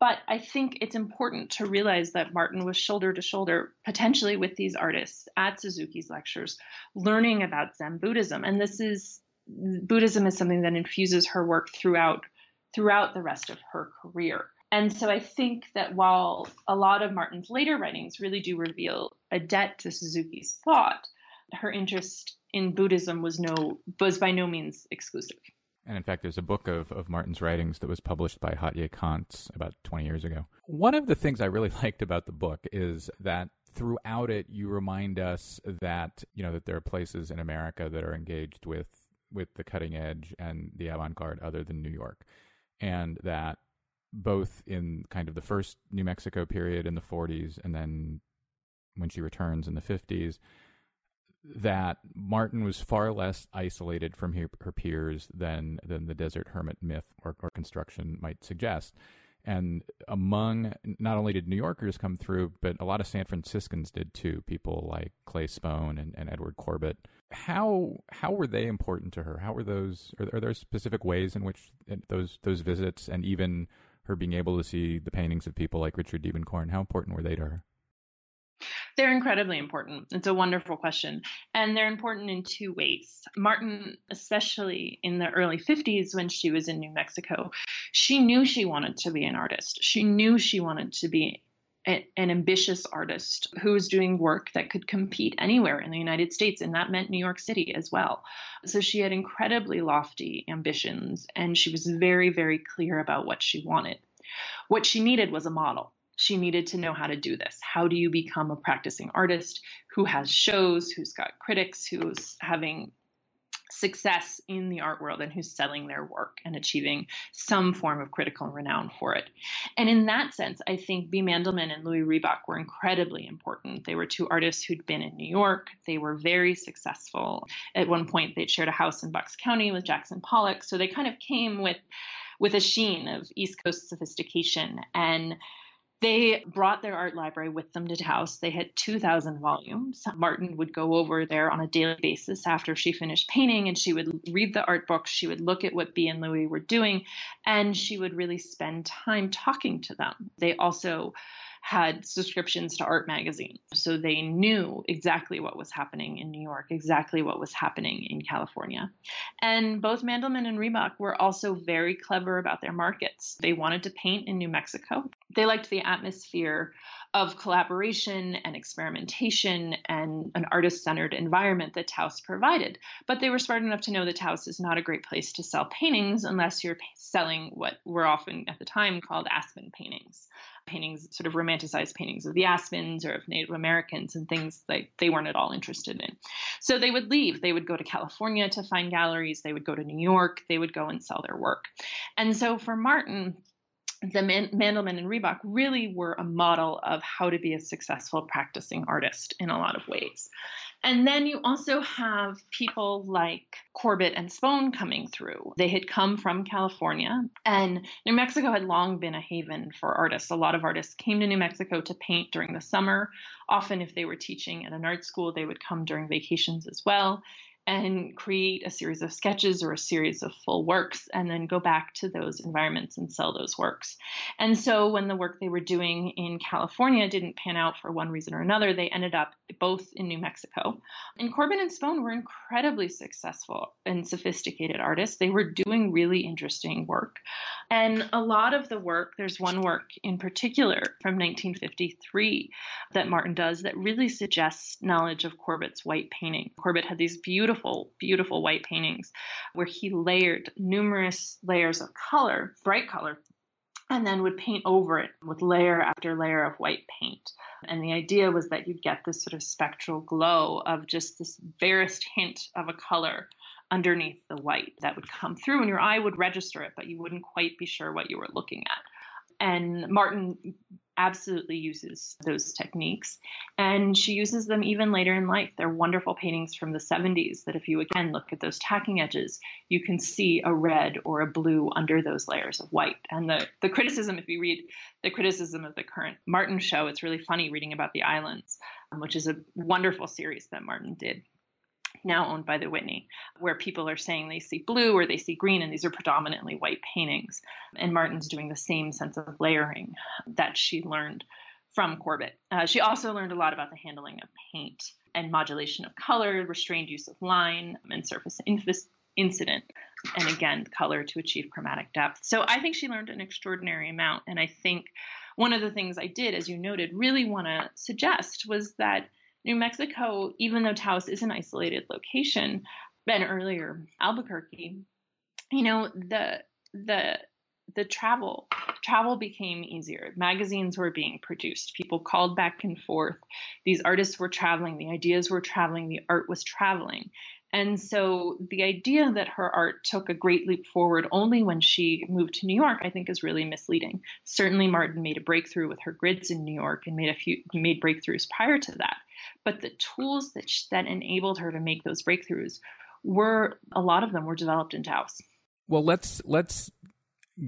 But I think it's important to realize that Martin was shoulder to shoulder, potentially with these artists at Suzuki's lectures, learning about Zen Buddhism. And this is Buddhism is something that infuses her work throughout throughout the rest of her career. And so I think that while a lot of Martin's later writings really do reveal a debt to Suzuki's thought, her interest in Buddhism was no was by no means exclusive. And in fact, there's a book of, of Martin's writings that was published by Hatje Cantz about 20 years ago. One of the things I really <laughs> liked about the book is that throughout it, you remind us that, you know, that there are places in America that are engaged with, with the cutting edge and the avant garde other than New York. And that both in kind of the first New Mexico period in the 40s and then when she returns in the 50s, that Martin was far less isolated from her, her peers than than the desert hermit myth or, or, construction might suggest. And among not only did New Yorkers come through, but a lot of San Franciscans did too. People like Clay Spohn and, and Edward Corbett. How how were they important to her? How were those? Are, are there specific ways in which uh, those those visits and even her being able to see the paintings of people like Richard Diebenkorn, how important were they to her? They're incredibly important. It's a wonderful question. And they're important in two ways. Martin, especially in the early 50s when she was in New Mexico, she knew she wanted to be an artist. She knew she wanted to be an ambitious artist who was doing work that could compete anywhere in the United States, and that meant New York City as well. So she had incredibly lofty ambitions, and she was very, very clear about what she wanted. What she needed was a model she needed to know how to do this. How do you become a practicing artist who has shows, who's got critics, who's having success in the art world and who's selling their work and achieving some form of critical renown for it. And in that sense, I think Bea Mandelman and Louis Ribak were incredibly important. They were two artists who'd been in New York. They were very successful. At one point, they'd shared a house in Bucks County with Jackson Pollock. So they kind of came with with a sheen of East Coast sophistication and they brought their art library with them to Taos. They had 2,000 volumes. Martin would go over there on a daily basis after she finished painting and she would read the art books. She would look at what Bea and Louis were doing and she would really spend time talking to them. They also had subscriptions to art magazines. So they knew exactly what was happening in New York, exactly what was happening in California. And both Mandelman and Ribak were also very clever about their markets. They wanted to paint in New Mexico. They liked the atmosphere of collaboration and experimentation and an artist centered environment that Taos provided. But they were smart enough to know that Taos is not a great place to sell paintings unless you're selling what were often at the time called Aspen paintings. Paintings, sort of romanticized paintings of the Aspens or of Native Americans and things like they weren't at all interested in. So they would leave. They would go to California to find galleries. They would go to New York. They would go and sell their work. And so for Martin, the Man- Mandelman and Ribak really were a model of how to be a successful practicing artist in a lot of ways. And then you also have people like Corbett and Spohn coming through. They had come from California, and New Mexico had long been a haven for artists. A lot of artists came to New Mexico to paint during the summer. Often, if they were teaching at an art school, they would come during vacations as well and create a series of sketches or a series of full works and then go back to those environments and sell those works. And so when the work they were doing in California didn't pan out for one reason or another, they ended up both in New Mexico. And Corbett and Spohn were incredibly successful and sophisticated artists. They were doing really interesting work. And a lot of the work, there's one work in particular from 1953 that Martin does that really suggests knowledge of Corbett's white painting. Corbett had these beautiful, beautiful beautiful white paintings where he layered numerous layers of color, bright color, and then would paint over it with layer after layer of white paint. And the idea was that you'd get this sort of spectral glow of just this barest hint of a color underneath the white that would come through, and your eye would register it, but you wouldn't quite be sure what you were looking at. And Martin absolutely uses those techniques. And she uses them even later in life. They're wonderful paintings from the 70s that, if you again look at those tacking edges, you can see a red or a blue under those layers of white. And the, the criticism, if you read the criticism of the current Martin show, it's really funny reading about the islands, um, which is a wonderful series that Martin did now owned by the Whitney, where people are saying they see blue or they see green, and these are predominantly white paintings. And Martin's doing the same sense of layering that she learned from Corbett. Uh, she also learned a lot about the handling of paint and modulation of color, restrained use of line, and surface infis- incident, and again, color to achieve chromatic depth. So I think she learned an extraordinary amount. And I think one of the things I did, as you noted, really want to suggest was that New Mexico, even though Taos is an isolated location, and earlier Albuquerque, you know, the the the travel travel became easier. Magazines were being produced. People called back and forth. These artists were traveling. The ideas were traveling. The art was traveling. And so the idea that her art took a great leap forward only when she moved to New York, I think, is really misleading. Certainly, Martin made a breakthrough with her grids in New York and made a few made breakthroughs prior to that. But the tools that she, that enabled her to make those breakthroughs were a lot of them were developed in Taos. Well, let's let's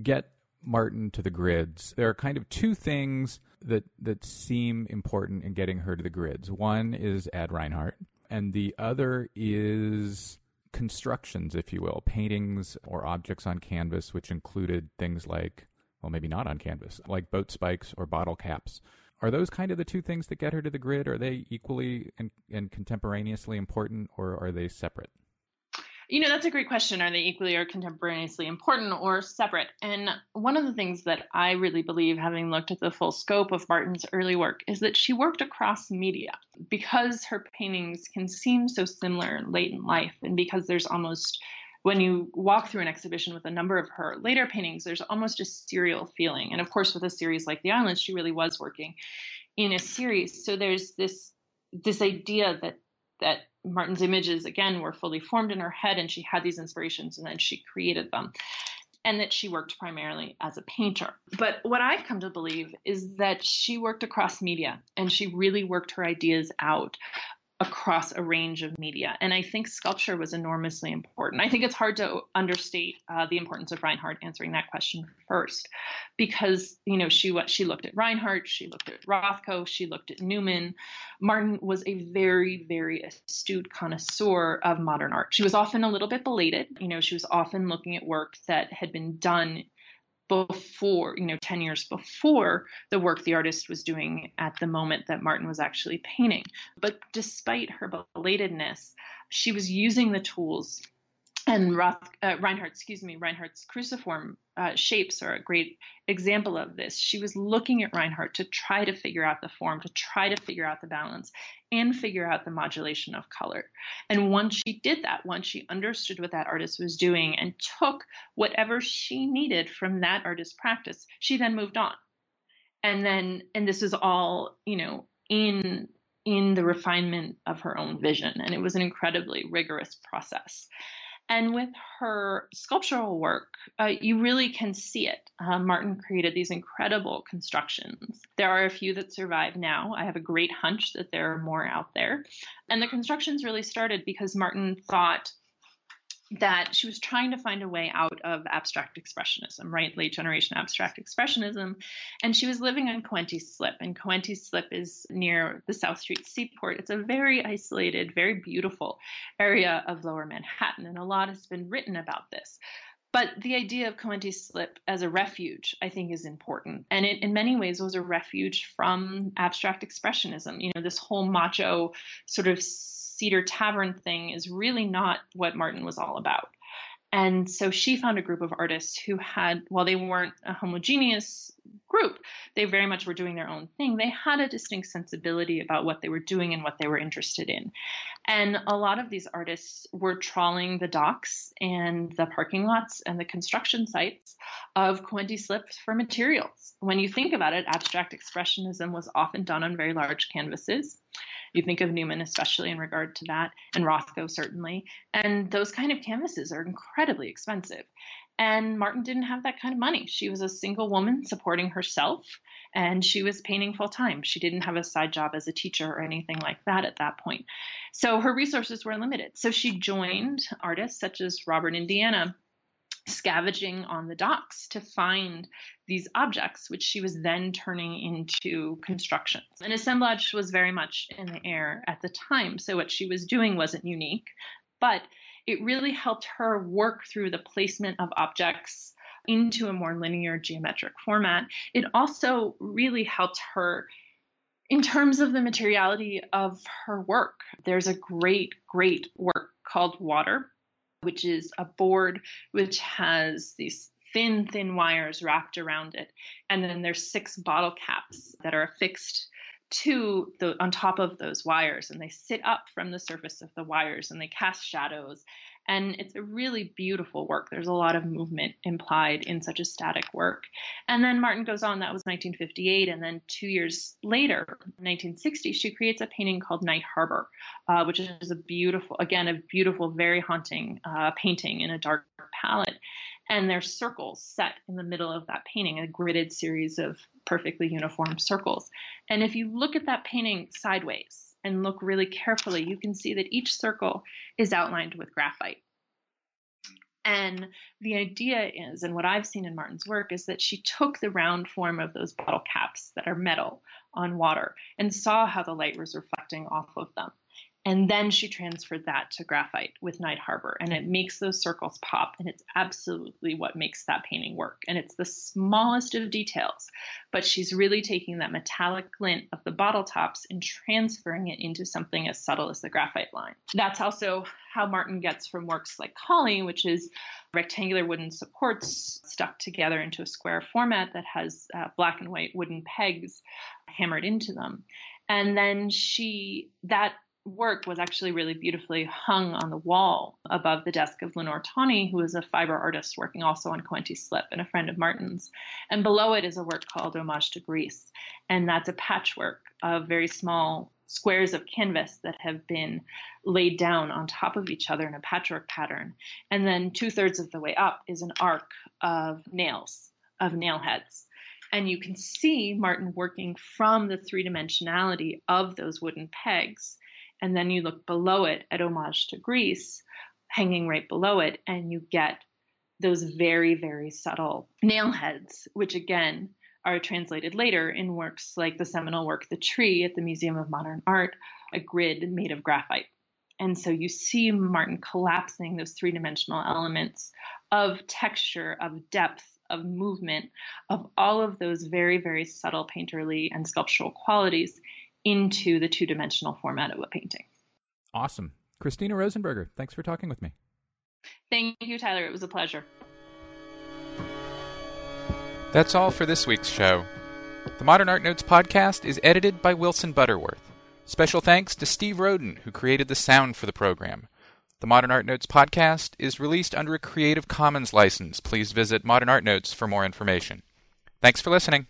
get Martin to the grids. There are kind of two things that that seem important in getting her to the grids. One is Ad Reinhardt, and the other is constructions, if you will, paintings or objects on canvas, which included things like, well, maybe not on canvas, like boat spikes or bottle caps. Are those kind of the two things that get her to the grid? Are they equally and, and contemporaneously important, or are they separate? You know, that's a great question. Are they equally or contemporaneously important or separate? And one of the things that I really believe, having looked at the full scope of Martin's early work, is that she worked across media because her paintings can seem so similar late in life, and because there's almost when you walk through an exhibition with a number of her later paintings, there's almost a serial feeling. And of course, with a series like The Islands, she really was working in a series. So there's this this idea that that Martin's images, again, were fully formed in her head and she had these inspirations and then she created them. And that she worked primarily as a painter. But what I've come to believe is that she worked across media and she really worked her ideas out across a range of media. And I think sculpture was enormously important. I think it's hard to understate uh, the importance of Reinhardt answering that question first, because you know she she looked at Reinhardt, she looked at Rothko, she looked at Newman. Martin was a very very astute connoisseur of modern art. She was often a little bit belated. You know, she was often looking at work that had been done before, you know, 10 years before the work the artist was doing at the moment that Martin was actually painting. But despite her belatedness, she was using the tools and Roth, uh, Reinhardt, excuse me, Reinhardt's cruciform uh, shapes are a great example of this. She was looking at Reinhardt to try to figure out the form, to try to figure out the balance, and figure out the modulation of color. And once she did that, once she understood what that artist was doing and took whatever she needed from that artist's practice, she then moved on. And then, and this is all, you know, in in the refinement of her own vision. And it was an incredibly rigorous process. And with her sculptural work, uh, you really can see it. Uh, Martin created these incredible constructions. There are a few that survive now. I have a great hunch that there are more out there. And the constructions really started because Martin thought that she was trying to find a way out of abstract expressionism, right? Late generation abstract expressionism. And she was living on Coenties Slip, and Coenties Slip is near the South Street Seaport. It's a very isolated, very beautiful area of lower Manhattan, and a lot has been written about this. But the idea of Coenties Slip as a refuge, I think, is important. And it, in many ways, was a refuge from abstract expressionism. You know, this whole macho sort of Cedar Tavern thing is really not what Martin was all about. And so she found a group of artists who had, while they weren't a homogeneous group, they very much were doing their own thing. They had a distinct sensibility about what they were doing and what they were interested in. And a lot of these artists were trawling the docks and the parking lots and the construction sites of Coenties Slips for materials. When you think about it, abstract expressionism was often done on very large canvases. You think of Newman, especially in regard to that, and Rothko, certainly. And those kind of canvases are incredibly expensive. And Martin didn't have that kind of money. She was a single woman supporting herself, and she was painting full time. She didn't have a side job as a teacher or anything like that at that point. So her resources were limited. So she joined artists such as Robert Indiana scavenging on the docks to find these objects, which she was then turning into constructions. And assemblage was very much in the air at the time. So what she was doing wasn't unique, but it really helped her work through the placement of objects into a more linear geometric format. It also really helped her in terms of the materiality of her work. There's a great, great work called Water which is a board which has these thin, thin wires wrapped around it. And then there's six bottle caps that are affixed to the on top of those wires and they sit up from the surface of the wires and they cast shadows and it's a really beautiful work. There's a lot of movement implied in such a static work. And then Martin goes on, that was 1958. And then two years later, 1960, she creates a painting called Night Harbor, uh, which is a beautiful, again, a beautiful, very haunting uh, painting in a dark palette. And there's circles set in the middle of that painting, a gridded series of perfectly uniform circles. And if you look at that painting sideways, and look really carefully, you can see that each circle is outlined with graphite. And the idea is, and what I've seen in Martin's work, is that she took the round form of those bottle caps that are metal on water and saw how the light was reflecting off of them. And then she transferred that to graphite with Night Harbor, and it makes those circles pop. And it's absolutely what makes that painting work. And it's the smallest of details, but she's really taking that metallic glint of the bottle tops and transferring it into something as subtle as the graphite line. That's also how Martin gets from works like Kali, which is rectangular wooden supports stuck together into a square format that has uh, black and white wooden pegs hammered into them. And then she, that work was actually really beautifully hung on the wall above the desk of Lenore Tawney, who is a fiber artist working also on Coenties Slip and a friend of Martin's. And below it is a work called Homage to Greece. And that's a patchwork of very small squares of canvas that have been laid down on top of each other in a patchwork pattern. And then two thirds of the way up is an arc of nails, of nail heads. And you can see Martin working from the three dimensionality of those wooden pegs and then you look below it at Homage to Greece, hanging right below it, and you get those very, very subtle nail heads, which again are translated later in works like the seminal work The Tree at the Museum of Modern Art, a grid made of graphite. And so you see Martin collapsing those three dimensional elements of texture, of depth, of movement, of all of those very, very subtle painterly and sculptural qualities into the two dimensional format of a painting. Awesome. Christina Rosenberger, thanks for talking with me. Thank you, Tyler. It was a pleasure. That's all for this week's show. The Modern Art Notes podcast is edited by Wilson Butterworth. Special thanks to Steve Roden, who created the sound for the program. The Modern Art Notes podcast is released under a Creative Commons license. Please visit Modern Art Notes for more information. Thanks for listening.